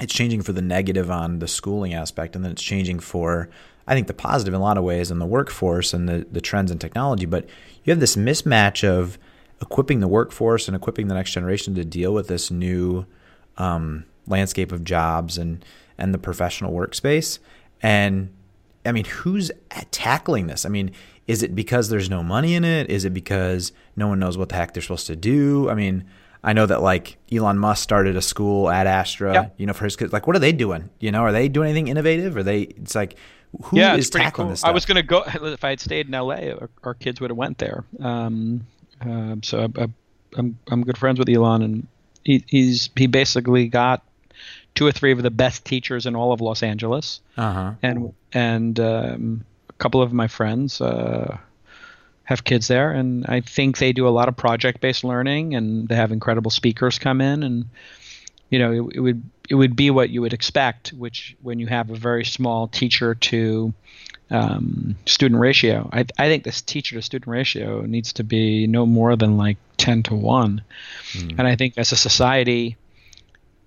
It's changing for the negative on the schooling aspect, and then it's changing for I think the positive in a lot of ways in the workforce and the, the trends in technology. But you have this mismatch of equipping the workforce and equipping the next generation to deal with this new um, landscape of jobs and and the professional workspace. And I mean, who's tackling this? I mean, is it because there's no money in it? Is it because no one knows what the heck they're supposed to do? I mean, I know that like Elon Musk started a school Ad Astra, yep. you know, for his kids. Like, what are they doing? You know, are they doing anything innovative? Are they? It's like, who yeah, is tackling cool. this? Stuff? I was gonna go [laughs] if I had stayed in L.A. Our, our kids would have went there. Um, uh, so I, I, I'm I'm good friends with Elon, and he, he's he basically got two or three of the best teachers in all of Los Angeles, uh-huh. and and um, a couple of my friends uh, have kids there, and I think they do a lot of project-based learning, and they have incredible speakers come in, and you know, it, it would it would be what you would expect, which when you have a very small teacher to um, student ratio. I, I think this teacher to student ratio needs to be no more than like 10 to 1. Mm. And I think as a society,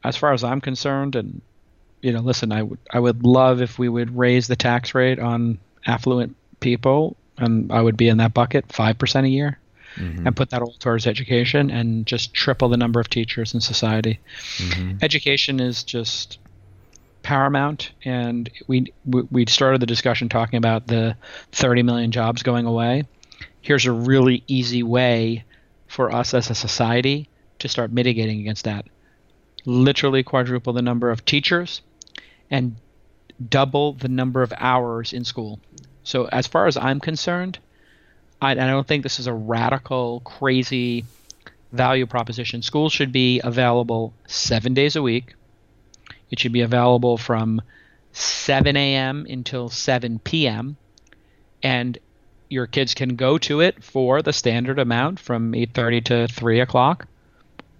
as far as I'm concerned, and you know, listen, I would I would love if we would raise the tax rate on affluent people, and I would be in that bucket five percent a year, mm-hmm. and put that all towards education, and just triple the number of teachers in society. Mm-hmm. Education is just paramount, and we we started the discussion talking about the 30 million jobs going away. Here's a really easy way for us as a society to start mitigating against that. Literally quadruple the number of teachers and double the number of hours in school. So, as far as I'm concerned, I, I don't think this is a radical, crazy value proposition. Schools should be available seven days a week. It should be available from 7 a.m. until 7 p.m. And your kids can go to it for the standard amount from 8:30 to 3 o'clock,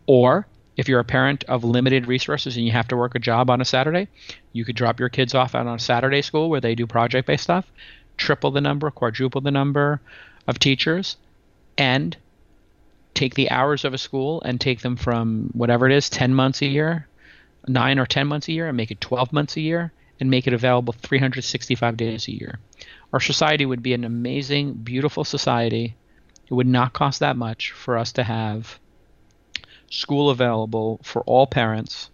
or if you're a parent of limited resources and you have to work a job on a Saturday, you could drop your kids off on a Saturday school where they do project based stuff, triple the number, quadruple the number of teachers, and take the hours of a school and take them from whatever it is, 10 months a year, 9 or 10 months a year, and make it 12 months a year, and make it available 365 days a year. Our society would be an amazing, beautiful society. It would not cost that much for us to have school available for all parents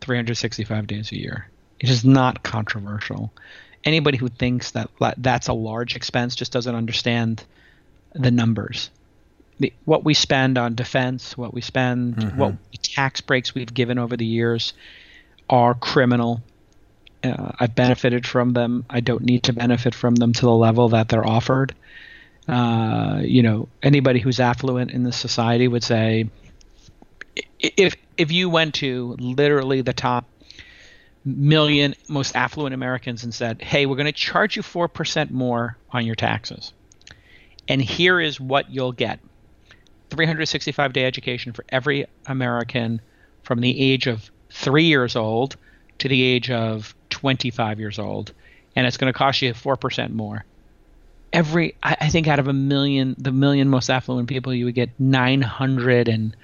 365 days a year. It is not controversial. Anybody who thinks that that's a large expense just doesn't understand the numbers. The, what we spend on defense, what we spend, mm-hmm. what tax breaks we've given over the years are criminal. Uh, I've benefited from them. I don't need to benefit from them to the level that they're offered. Uh, you know, anybody who's affluent in this society would say, if if you went to literally the top million most affluent Americans and said, "Hey, we're going to charge you 4% more on your taxes. And here is what you'll get. 365 day education for every American from the age of 3 years old to the age of 25 years old, and it's going to cost you 4% more." Every I, I think out of a million the million most affluent people you would get 900 and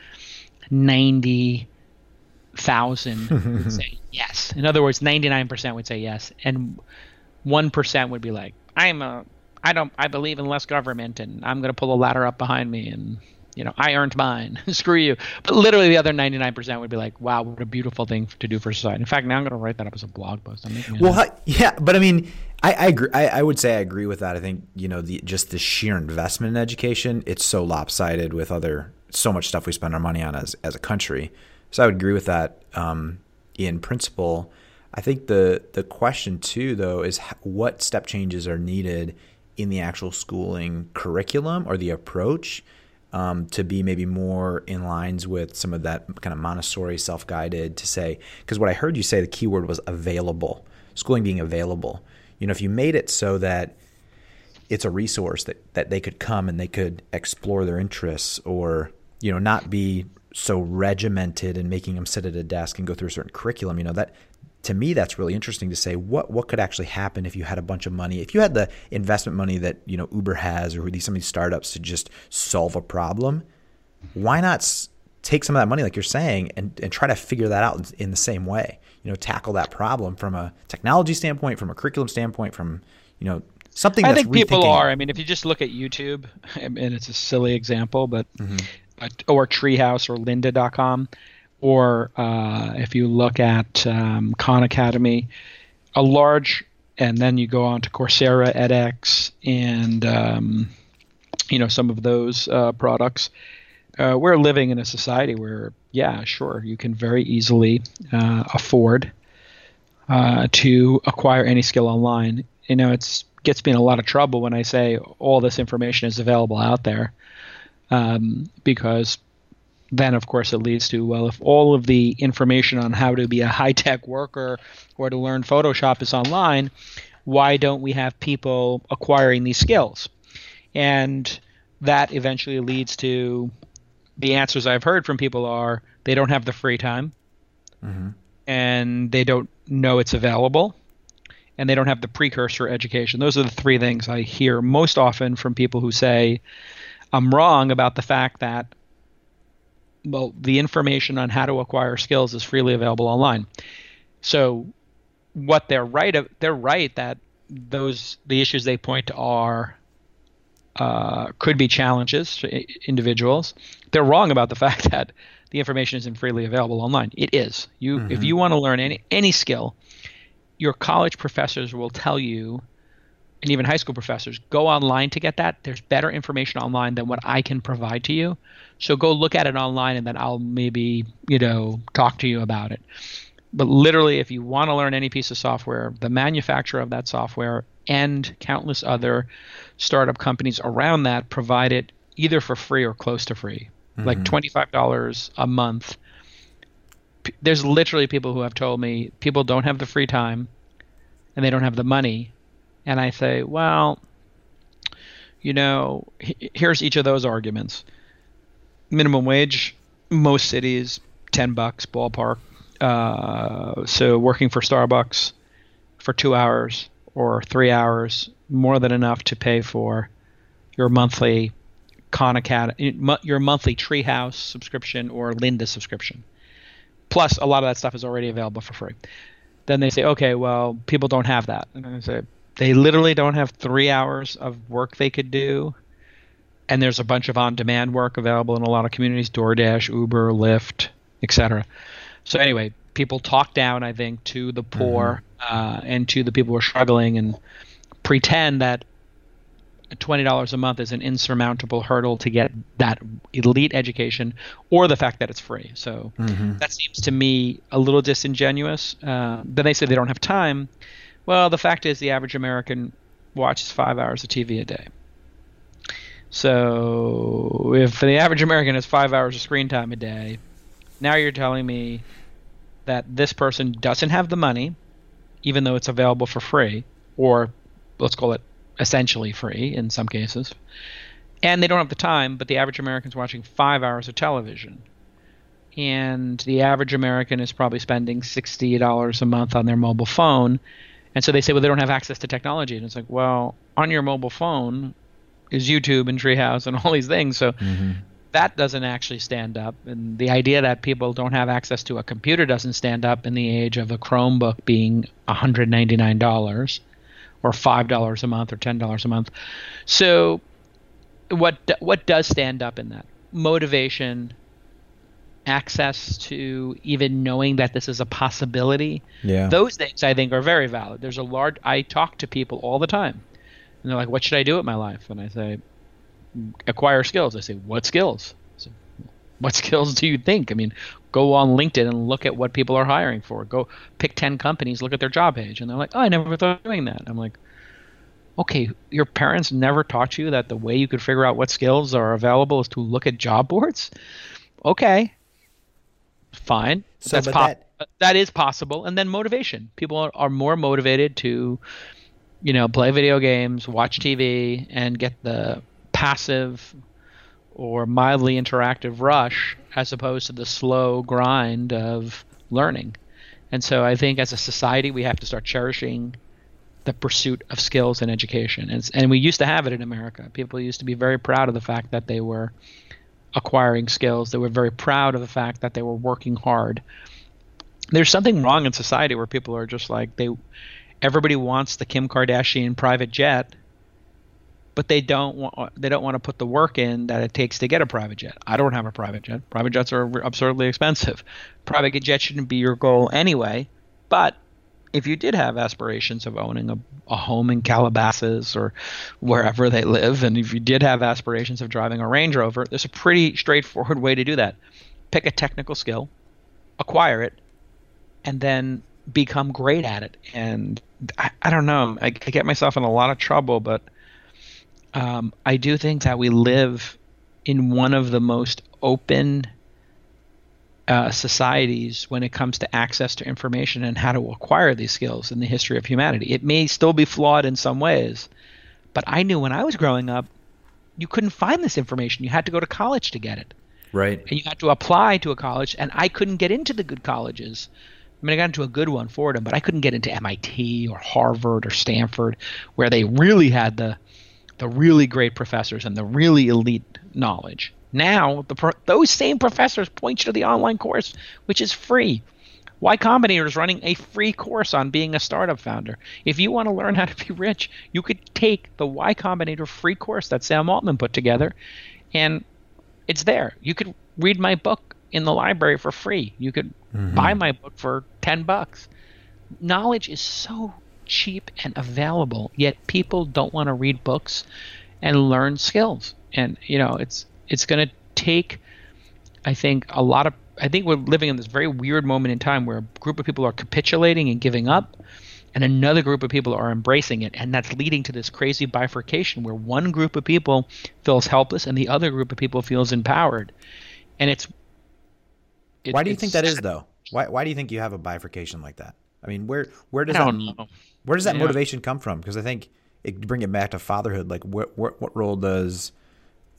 [laughs] would say yes. In other words, ninety nine percent would say yes, and one percent would be like, "I'm a, I don't, I believe in less government, and I'm going to pull a ladder up behind me, and you know, I earned mine. [laughs] Screw you." But literally, the other ninety nine percent would be like, "Wow, what a beautiful thing to do for society." In fact, now I'm going to write that up as a blog post. Well, yeah, but I mean. I, I agree. I, I, would say I agree with that. I think you know the just the sheer investment in education. It's so lopsided with other so much stuff we spend our money on as as a country. So I would agree with that um, in principle. I think the the question too, though, is what step changes are needed in the actual schooling curriculum or the approach um, to be maybe more in lines with some of that kind of Montessori self guided to say because what I heard you say the keyword was available schooling being available. You know, if you made it so that it's a resource that, that they could come and they could explore their interests or you know, not be so regimented and making them sit at a desk and go through a certain curriculum. You know, that to me that's really interesting to say what what could actually happen if you had a bunch of money if you had the investment money that you know uber has or these some of these startups to just solve a problem why not take some of that money like you're saying and, and try to figure that out in, in the same way you know tackle that problem from a technology standpoint from a curriculum standpoint from you know something that i think people are. I mean if you just look at youtube [laughs] and it's a silly example but mm-hmm. or Treehouse or Lynda.com, or uh, if you look at um, Khan Academy, a large, and then you go on to Coursera, edX, and um, you know some of those uh, products. Uh, we're living in a society where, yeah, sure, you can very easily uh, afford uh, to acquire any skill online. You know, it gets me in a lot of trouble when I say all this information is available out there um, because then of course it leads to well if all of the information on how to be a high-tech worker or to learn photoshop is online why don't we have people acquiring these skills? And that eventually leads to the answers I've heard from people are they don't have the free time mm-hmm. and they don't know it's available and they don't have the precursor education. Those are the three things I hear most often from people who say, I'm wrong about the fact that well, the information on how to acquire skills is freely available online. So what they're right they're right that those the issues they point to are uh, could be challenges to individuals. They're wrong about the [laughs] fact that the information isn't freely available online. It is. You mm-hmm. if you want to learn any any skill, your college professors will tell you and even high school professors go online to get that. There's better information online than what I can provide to you. So go look at it online and then I'll maybe, you know, talk to you about it. But literally, if you want to learn any piece of software, the manufacturer of that software and countless other startup companies around that provide it either for free or close to free, mm-hmm. like $25 a month. There's literally people who have told me people don't have the free time and they don't have the money and I say, well, you know, here's each of those arguments. Minimum wage, most cities, 10 bucks ballpark. Uh, so working for Starbucks for two hours or three hours, more than enough to pay for your monthly Khan Academy, your monthly Treehouse subscription or Lynda subscription. Plus, a lot of that stuff is already available for free. Then they say, okay, well, people don't have that. And I say, they literally don't have three hours of work they could do. And there's a bunch of on demand work available in a lot of communities DoorDash, Uber, Lyft, etc. So, anyway, people talk down, I think, to the poor mm-hmm. uh, and to the people who are struggling and pretend that $20 a month is an insurmountable hurdle to get that elite education or the fact that it's free. So mm-hmm. that seems to me a little disingenuous. Uh, then they say they don't have time. Well, the fact is, the average American watches five hours of TV a day. So if the average American has five hours of screen time a day, now you're telling me that this person doesn't have the money, even though it's available for free, or let's call it essentially free in some cases, and they don't have the time, but the average American's watching five hours of television. And the average American is probably spending $60 a month on their mobile phone and so they say, well, they don't have access to technology. And it's like, well, on your mobile phone is YouTube and Treehouse and [laughs] all these things. So mm-hmm. that doesn't actually stand up. And the idea that people don't have access to a computer doesn't stand up in the age of a Chromebook being $199 or $5 a month or $10 a month. So what what does stand up in that? Motivation, access to even knowing that this is a possibility. Yeah. Those things I think are very valid. There's a large I talk to people all the time. And they're like, "What should I do with my life?" And I say, "Acquire skills." I say, "What skills?" Say, what [laughs] skills do you think? I mean, go on LinkedIn and look at what people are hiring for. Go pick 10 companies, look at their job page. And they're like, "Oh, I never thought of doing that." I'm like, "Okay, your parents never taught you that the way you could figure out what skills are available is to look at job boards?" Okay, fine. So, that's po- that... that is possible. And then motivation. People are, are more motivated to, you know, play video games, watch TV, and get the passive or mildly interactive rush as opposed to the slow grind of learning. And so I think as a society, we have to start cherishing the pursuit of skills and education. And, and we used to have it in America. People used to be very proud of the fact that they were acquiring skills. They were very proud of the fact that they were working hard. There's something wrong in society where people are just like they everybody wants the Kim Kardashian private jet, but they don't want they don't want to put the work in that it takes to get a private jet. I don't have a private jet. Private jets are absurdly expensive. Private jet shouldn't be your goal anyway, but if you did have aspirations of owning a, a home in Calabasas or wherever they live, and if you did have aspirations of driving a Range Rover, there's a pretty straightforward way to do that. Pick a technical skill, acquire it, and then become great at it. And I, I don't know, I, I, get myself in a lot of trouble, but um, I do think that we live in one of the most open uh, societies when it comes to access to information and how to acquire these skills in the history of humanity. It may still be flawed in some ways, but I knew when I was growing up, you couldn't find this information. You had to go to college to get it. Right. And you had to apply to a college, and I couldn't get into the good colleges. I mean, I got into a good one, Fordham, but I couldn't get into MIT or Harvard or Stanford, where they really had the the really great professors and the really elite knowledge. Now, the, those same professors point you to the online course, which is free. Y Combinator is running a free course on being a startup founder. If you want to learn how to be rich, you could take the Y Combinator free course that Sam Altman put together, and it's there. You could read my book in the library for free. You could mm-hmm. buy my book for 10 bucks. Knowledge is so cheap and available, yet people don't want to read books and learn skills. And you know, it's it's going to take, I think, a lot of. I think we're living in this very weird moment in time where a group of people are capitulating and giving up, and another group of people are embracing it, and that's leading to this crazy bifurcation where one group of people feels helpless and the other group of people feels empowered, and it's. it why do you think that is though? Why why do you think you have a bifurcation like that? I mean, where where does that know. where does that yeah. motivation come from? Because I think it bring it back to fatherhood. Like, what what, what role does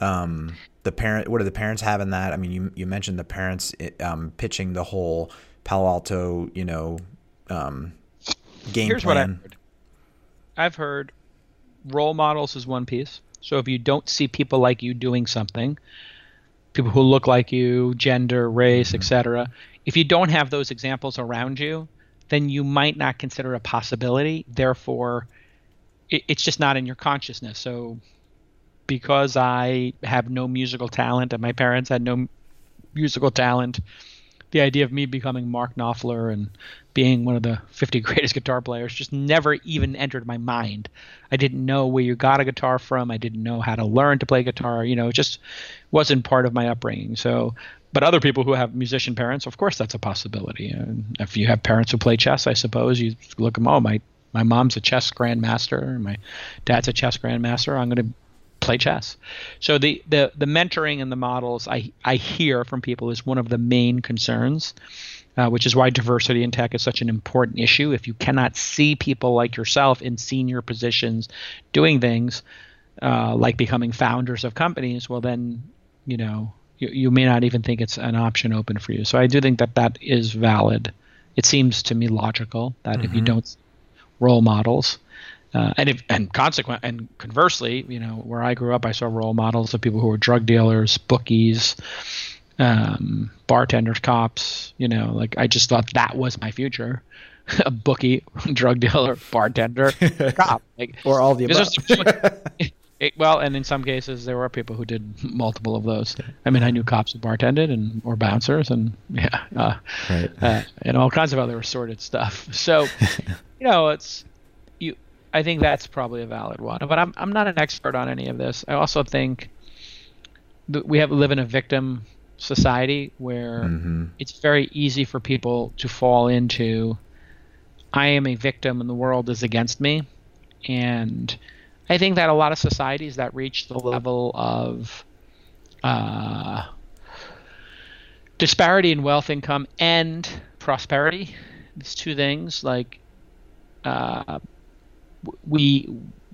um, the parent what do the parents have in that? I mean you, you mentioned the parents um, pitching the whole palo alto you know um, game Here's plan what I've heard. I've heard role models is one piece. So if you don't see people like you doing something people who look like you gender race mm-hmm. etc if you don't have those examples around you then you might not consider a possibility. Therefore it, it's just not in your consciousness. So because I have no musical talent and my parents had no musical talent, the idea of me becoming Mark Knopfler and being one of the 50 [laughs] greatest guitar players just never even entered my mind. I didn't know where you got a guitar from. I didn't know how to learn to play guitar. You know, it just wasn't part of my upbringing. So, but other people who have musician parents, of course, that's a possibility. And if you have parents who play chess, I suppose you look at them. Oh, my my mom's a chess grandmaster. My dad's a chess grandmaster. I'm going to play chess. So the, the, the mentoring and the models I, I hear from people is one of the main concerns, uh, which is why diversity in tech is such an important issue. If you cannot see people like yourself in senior positions doing things uh, like becoming founders of companies, well, then, you know, you, you may not even think it's an option open for you. So I do think that that is valid. It seems to me logical that mm-hmm. if you mm-hmm. don't role models, uh, and if and consequent and conversely, you know, where I grew up, I saw role models of people who were drug dealers, bookies, um, bartenders, cops. You know, like I just thought that was my future: [laughs] a bookie, [laughs] drug dealer, bartender, [laughs] cop, like, or all the above. It, well, and in some cases, there were people who did multiple of those. I mean, I knew cops who bartended and or bouncers, and yeah, uh, right. uh, and all kinds of other assorted stuff. So, you know, it's I think that's probably a valid one. But I'm I'm not an expert on any of this. I also think that we have live in a victim society where mm-hmm. it's very easy for people to fall into I am a victim and the world is against me. And I think that a lot of societies that reach the level of uh, disparity in wealth, income, and prosperity, these two things, like uh, we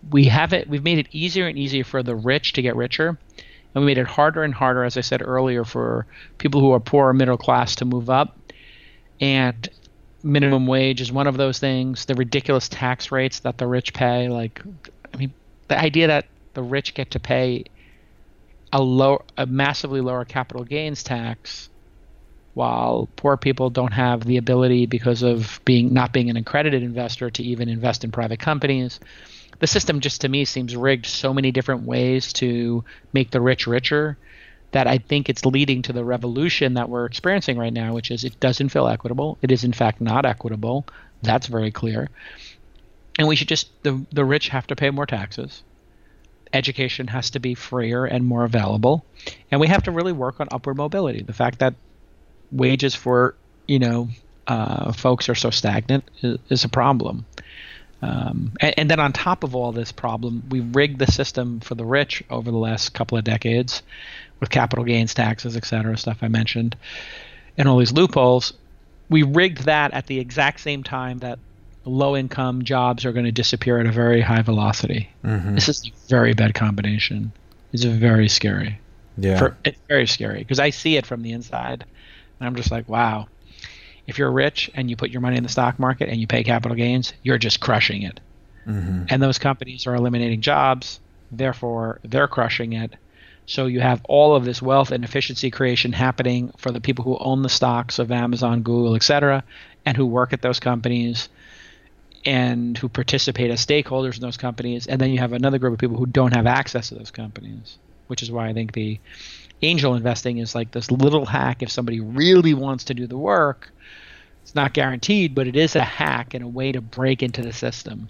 we have it we've made it easier and easier for the rich to get richer. And we made it harder and harder as i said earlier for people who are poor or middle class to move up. And minimum wage is one of those things. The ridiculous tax rates that the rich pay like i mean the idea that the rich get to pay a low a massively lower capital gains tax while poor people don't have the ability because of being not being an accredited investor to even invest in private companies. The system just to me seems rigged so many different ways to make the rich richer that I think it's leading to the revolution that we're experiencing right now, which is it doesn't feel equitable. It is in fact not equitable. That's very clear. And we should just the the rich have to pay more taxes. Education has to be freer and more available. And we have to really work on upward mobility. The fact that wages for you know uh, folks are so stagnant is, is a problem. Um, and, and, then on top of all this problem, we rigged the system for the rich over the last couple of decades with capital gains taxes, et cetera, stuff I mentioned. and all these loopholes. We rigged that at the exact same time that low income jobs are going to disappear at a very high velocity. Mm-hmm. This is a very bad combination. It's very scary. Yeah. For, it's very scary because I see it from the inside. And I'm just like, wow. If you're rich and you put your money in the stock market and you pay capital gains, you're just crushing it. Mm-hmm. And those companies are eliminating jobs, therefore, they're crushing it. So you have all of this wealth and efficiency creation happening for the people who own the stocks of Amazon, Google, et cetera, and who work at those companies and who participate as stakeholders in those companies. And then you have another group of people who don't have access to those companies, which is why I think the angel investing is like this little hack if somebody really wants to do the work. It's not guaranteed, but it is a hack and a way to break into the system,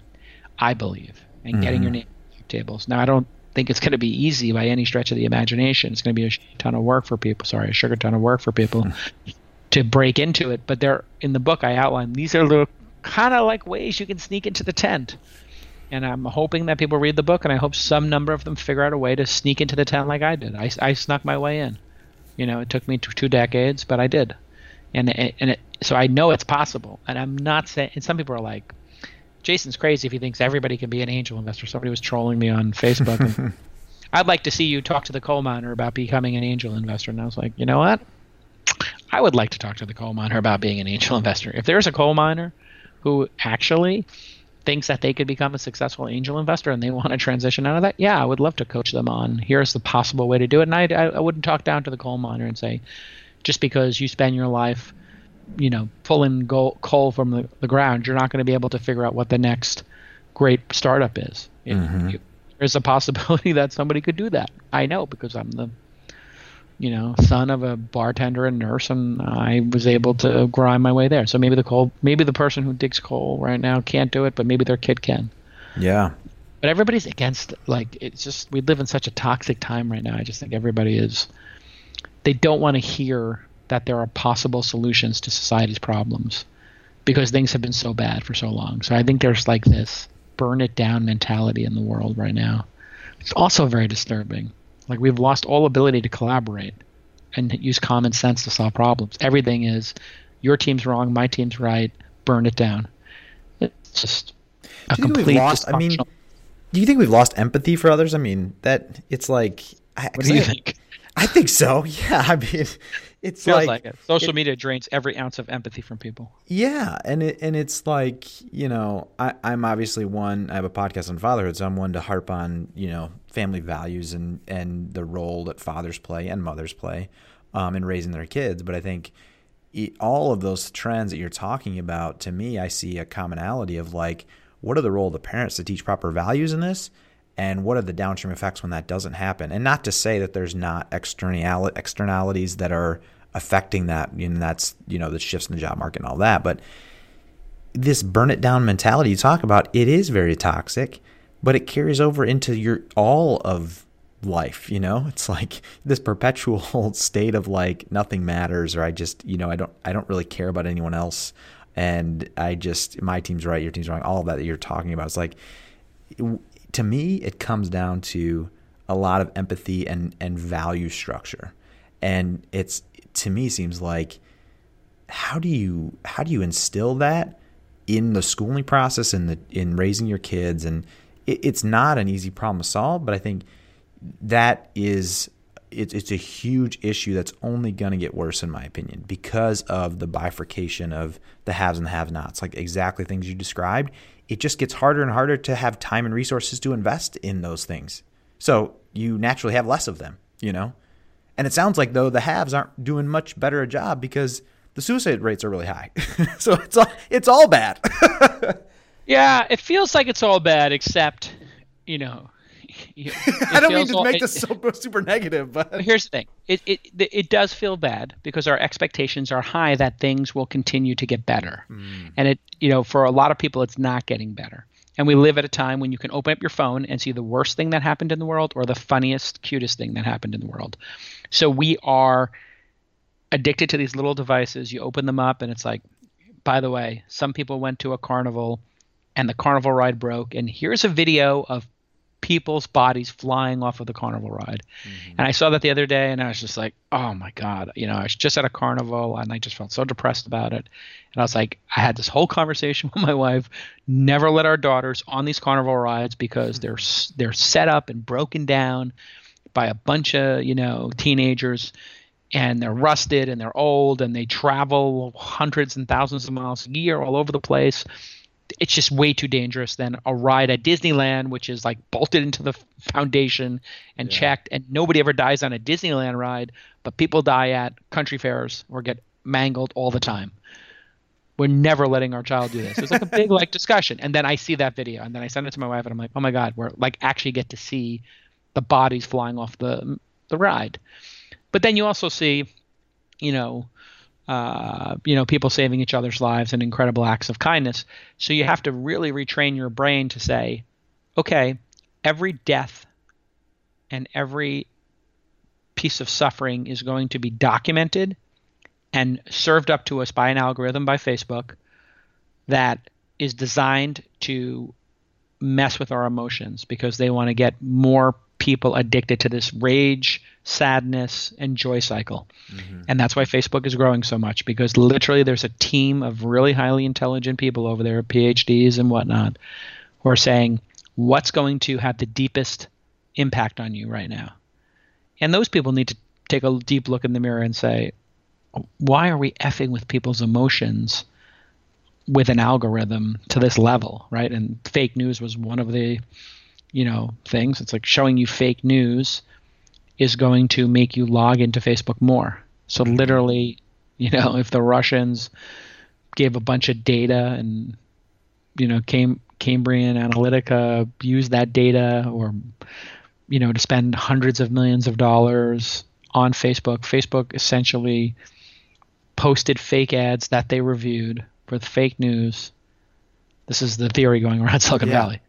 I believe, and mm-hmm. getting your name tables. Now, I don't think it's going to be easy by any stretch of the imagination. It's going to be a ton of work for people. Sorry, a sugar ton of work for people to break into it. But they're in the book I outline. These are little kind of like ways you can sneak into the tent. And I'm hoping that people read the book, and I hope some number of them figure out a way to sneak into the tent like I did. I, I snuck my way in. You know, it took me two, two decades, but I did. And and it, so I know it's possible. And I'm not saying. And some people are like, Jason's crazy if he thinks everybody can be an angel investor. Somebody was trolling me on Facebook. [laughs] I'd like to see you talk to the coal miner about becoming an angel investor. And I was like, you know what? I would like to talk to the coal miner about being an angel [laughs] investor. If there's a coal miner who actually thinks that they could become a successful angel investor and they want to transition out of that, yeah, I would love to coach them on here's the possible way to do it. And I, I wouldn't talk down to the coal miner and say, just because you spend your life, you know, pulling coal from the, the ground, you're not going to be able to figure out what the next great startup is. Mm-hmm. there's a possibility [laughs] that somebody could do that. I know because I'm the you know, son of a bartender and nurse, and I was able to grind my way there. So maybe the coal, maybe the person who digs coal right now can't do it, but maybe their kid can. Yeah. But everybody's against. Like it's just we live in such a toxic time right now. I just think everybody is. They don't want to hear that there are possible solutions to society's problems, because things have been so bad for so long. So I think there's like this burn it down mentality in the world right now. It's also very disturbing like we've lost all ability to collaborate and use common sense to solve problems. Everything is your team's wrong, my team's right, burn it down. It's just a complete lost, I mean, do you think we've lost empathy for others? I mean, that it's like What do you I, think? I think so. [laughs] Yeah, I mean, it's Feels like, like it. social it, media drains every ounce of empathy from people. Yeah, and it and it's like you know, I, I'm obviously one. I have a podcast on fatherhood, so I'm one to harp on you know family values and and the role that fathers play and mothers play um, in raising their kids. But I think all of those trends that you're talking about, to me, I see a commonality of like, what are the role of the parents to teach proper values in this? And what are the downstream effects when that doesn't happen? And not to say that there's not external externalities that are affecting that and that's you know the shifts in the job market and all that but this burn it down mentality you talk about it is very toxic but it carries over into your all of life you know? It's like this perpetual [laughs] state of like nothing matters or i just you know i don't i don't really care about anyone else and i just my team's right your team's wrong all that that you're talking about. It's like to me, it comes down to a lot of empathy and, and value structure. And it's to me seems like how do you how do you instill that in the schooling process and the in raising your kids and it, it's not an easy problem to solve but i think that is it's it's a huge issue that's only going to get worse in my opinion because of the bifurcation of the haves and the have nots like exactly things you described it just gets harder and harder to have time and resources to invest in those things. So you naturally have less of them, you know? And it sounds like though the haves aren't doing much better a job because the suicide rates are really high. [laughs] so it's all it's all bad. [laughs] yeah, it feels like it's all bad except, you know, [laughs] I don't mean to all, make this so [laughs] super negative, but here's the thing: it, it it does feel bad because our expectations are high that things will continue to get better, mm. and it you know for a lot of people it's not getting better. And we live at a time when you can open up your phone and see the worst thing that happened in the world or the funniest, cutest thing that happened in the world. So we are addicted to these little devices. You open them up and it's like, by the way, some people went to a carnival and the carnival ride broke. And here's a video of people's bodies flying off of the carnival ride. Mm-hmm. And I saw that the other day and I was just like, oh my God. You know, I was just at a carnival and I just felt so depressed about it. And I was like, I had this whole conversation [laughs] with my wife. Never let our daughters on these carnival rides because they're they're set up and broken down by a bunch of, you know, teenagers and they're rusted and they're old and they travel hundreds and thousands of miles a year all over the place it's just way too dangerous than a ride at Disneyland, which is like bolted into the foundation and yeah. checked, and nobody ever dies on a Disneyland ride, but people die at country fairs or get mangled all the time. We're never letting our child do this. It's like a big like discussion, and then I see that video, and then I send it to my wife, and I'm like, oh my god, we're like actually get to see the bodies flying off the the ride. But then you also see, you know, uh, you know, people saving each other's lives and incredible acts of kindness. So you have to really retrain your brain to say, okay, every death and every piece of suffering is going to be documented and served up to us by an algorithm by Facebook that is designed to mess with our emotions because they want to get more people addicted to this rage, sadness, and joy cycle. Mm-hmm. And that's why Facebook is growing so much because literally there's a team of really highly intelligent people over there, PhDs and whatnot, who are saying, what's going to have the deepest impact on you right now? And those people need to take a deep look in the mirror and say, why are we effing with people's emotions with an algorithm to this level, right? And fake news was one of the you know things. It's like showing you fake news is going to make you log into Facebook more. So mm-hmm. literally, you know, if the Russians gave a bunch of data and you know came Cambridge Analytica used that data or you know to spend hundreds of millions of dollars on Facebook, Facebook essentially posted fake ads that they reviewed with fake news. This is the theory going around [laughs] Silicon yeah. Valley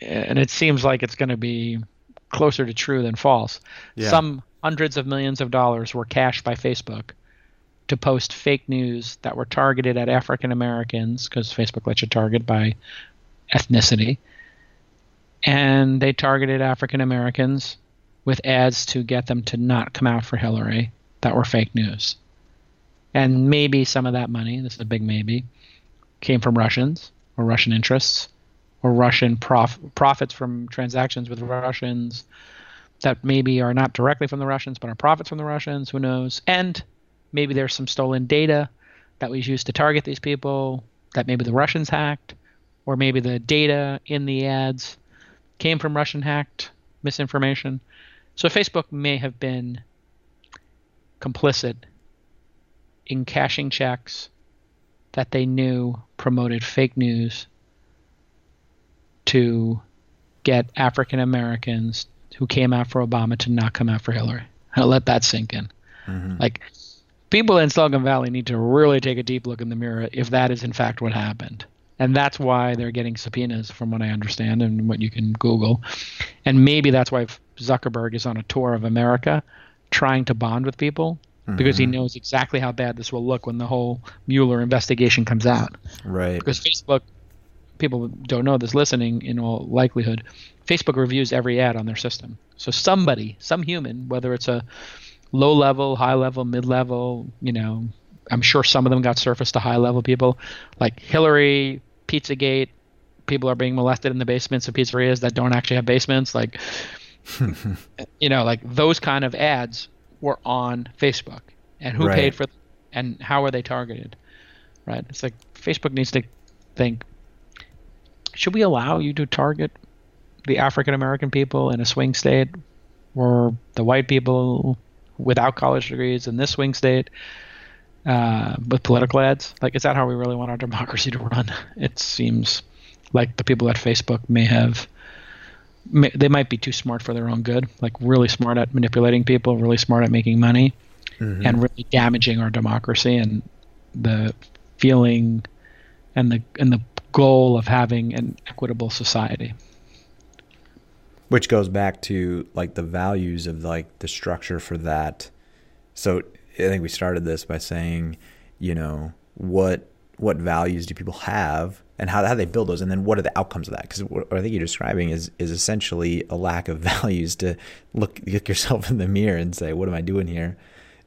and it seems like it's going to be closer to true than false. Yeah. Some hundreds of millions of dollars were cashed by Facebook to post fake news that were targeted at African Americans because Facebook lets you target by ethnicity. And they targeted African Americans with ads to get them to not come out for Hillary that were fake news. And maybe some of that money, this is a big maybe, came from Russians or Russian interests or Russian prof- profits from transactions with Russians that maybe are not directly from the Russians, but are profits from the Russians. Who knows? And maybe there's some stolen data that was used to target these people that maybe the Russians hacked, or maybe the data in the ads came from Russian hacked misinformation. So Facebook may have been complicit in cashing checks that they knew promoted fake news to get African Americans who came out for Obama to not come out for Hillary. I'll let that sink in. Mm-hmm. Like people in Silicon Valley need to really take a deep look in the mirror if that is in fact what happened. And that's why they're getting subpoenas, from what I understand, and what you can Google. And maybe that's why Zuckerberg is on a tour of America trying to bond with people mm-hmm. because he knows exactly how bad this will look when the whole Mueller investigation comes out. Right. Because Facebook people don't know this listening in all likelihood, Facebook reviews every ad on their system. So somebody, some human, whether it's a low level, high level, mid level, you know, I'm sure some of them got surfaced to high level people, like Hillary, Pizzagate, people are being molested in the basements of pizzerias that don't actually have basements. Like, [laughs] you know, like those kind of ads were on Facebook, and who right. paid for, them, and how are they targeted, right? It's like Facebook needs to think should we allow you to target the African American people in a swing state or the white people without college degrees in this swing state uh, with political ads? Like, is that how we really want our democracy to run? [laughs] It seems like the people at Facebook may have. May, they might be too smart for their own good, like really smart at manipulating people, really smart at making money, mm-hmm. and really damaging our democracy and the feeling and the and the goal of having an equitable society. Which goes back to like the values of like the structure for that. So I think we started this by saying, you know, what what values do people have and how, how they build those, and then what are the outcomes of that? Because what I think you're describing is is essentially a lack of [laughs] values to look look yourself in the mirror and say, what am I doing here?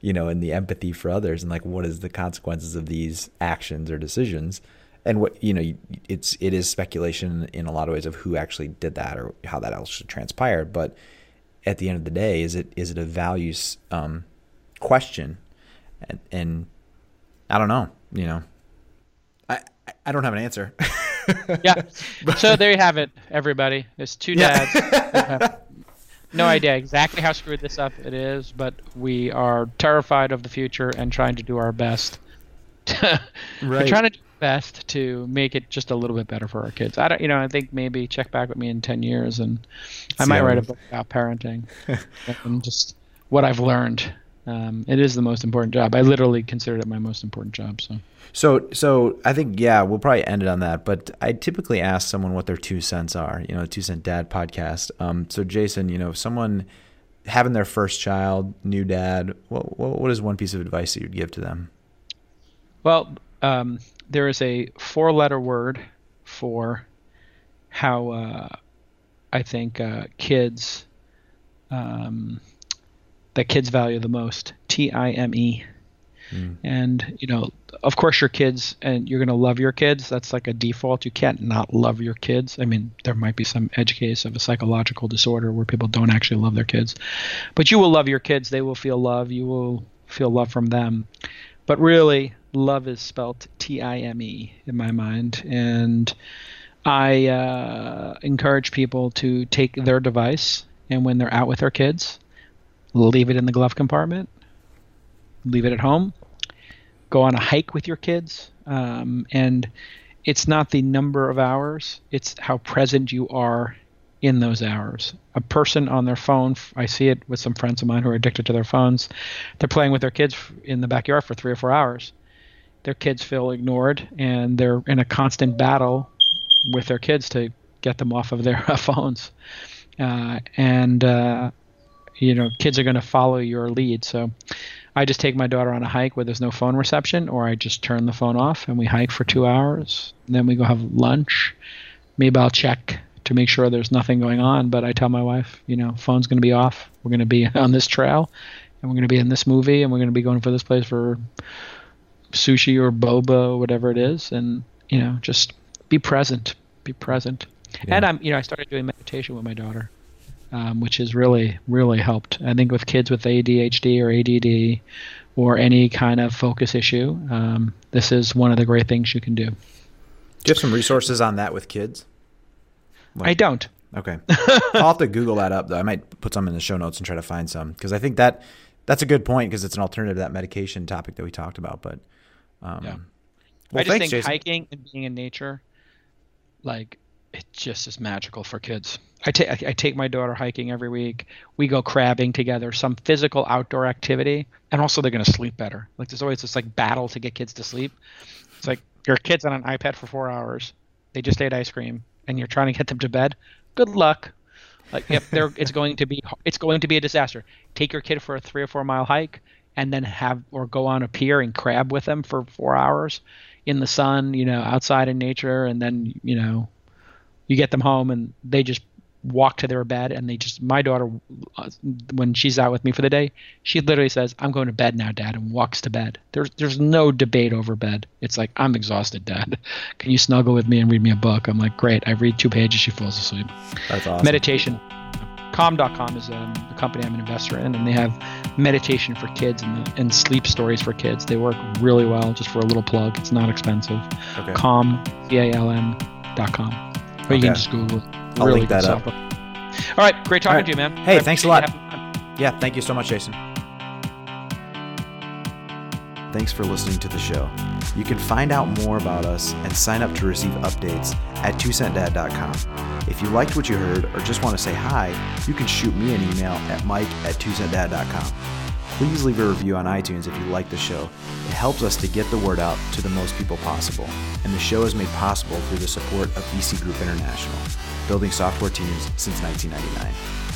You know, and the empathy for others, and like, what is the consequences of these actions or decisions? And what you know, it's it is speculation in a lot of ways of who actually did that or how that actually transpired. But at the end of the day, is it is it a values um, question? And, and I don't know, you know, I I don't have an answer. yeah. [laughs] So there you have it, everybody. There's two dads. Yeah. [laughs] no idea exactly how screwed this up it is, but we are terrified of the future and trying to do our best. [laughs] right. We're trying to best to make it just a little bit better for our kids. I don't, you know, I think maybe check back with me in ten years, and I might write a book about parenting [laughs] and just what I've learned um, it is the most important job. I literally consider it my most important job. So. So, so I think yeah, we'll probably end it on that. But I typically ask someone what their two cents are. You know, two cent dad podcast. Um, so Jason, you know, someone having their first child, new dad, what what is one piece of advice that you'd give to them? Well, um, there is a four-letter word for how uh, I think uh, kids. Um, that kids value the most T I M E. Mm. And, you know, of course, your kids and you're going to love your kids. That's like a default. You can't not love your kids. I mean, there might be some edge case of a psychological disorder where people don't actually love their kids, but you will love your kids. They will feel love. You will feel love from them. But really, love is spelled T I M E in my mind. And I uh, encourage people to take their device and when they're out with their kids, leave it in the glove compartment, leave it at home, go on a hike with your kids. Um, and it's not the number of hours, it's how present you are in those hours. A person on their phone, I see it with some friends of mine who are addicted to their phones. They're playing with their kids in the backyard for three or four hours. Their kids feel ignored and they're in a constant battle with their kids to get them off of their [laughs] phones. Uh, and uh, you know kids are going to follow your lead so i just take my daughter on a hike where there's no phone reception or i just turn the phone off and we hike for two hours then we go have lunch maybe i'll check to make sure there's nothing going on but i tell my wife you know phone's going to be off we're going to be [laughs] on this trail and we're going to be in this movie and we're going to be going for this place for sushi or boba or whatever it is and you know just be present be present yeah. and i'm you know i started doing meditation with my daughter um, which has really, really helped. I think with kids with ADHD or ADD or any kind of focus issue, um, this is one of the great things you can do. Do you have some resources on that with kids? Like, I don't. Okay, [laughs] I'll have to Google that up though. I might put some in the show notes and try to find some because I think that that's a good point because it's an alternative to that medication topic that we talked about. But um, yeah, well, I just thanks, think Jason. hiking and being in nature, like it just is magical for kids. I take I take my daughter hiking every week. We go crabbing together, some physical outdoor activity, and also they're going to sleep better. Like there's always this like battle to get kids to sleep. It's like your kid's on an iPad for four hours. They just ate ice cream, and you're trying to get them to bed. Good luck. Like yep, [laughs] they're, it's going to be it's going to be a disaster. Take your kid for a three or four mile hike, and then have or go on a pier and crab with them for four hours in the sun, you know, outside in nature, and then you know, you get them home and they just walk to their bed and they just my daughter uh, when she's out with me for the day she literally says i'm going to bed now dad and walks to bed. There's there's no debate over bed. It's like i'm exhausted dad. [laughs] Can you snuggle with me and read me a book? I'm like great. I read two pages she falls asleep. That's awesome. Meditation. Calm.com is um, a company i'm an investor in and they have meditation for kids and, and sleep stories for kids. They work really well just for a little plug. It's not expensive. Okay. calm c-a-l-m dot com. Or okay. you can just google it I'll really link that up. All right, great talking right. to you, man. Hey, I thanks a lot. Yeah, thank you so much, Jason. Thanks for listening to the show. You can find out more about us and sign up to receive updates at twocentdad.com. If you liked what you heard or just want to say hi, you can shoot me an email at mike at twocentdad.com. Please leave a review on iTunes if you like the show. It helps us to get the word out to the most people possible. And the show is made possible through the support of BC Group International building software teams since 1999.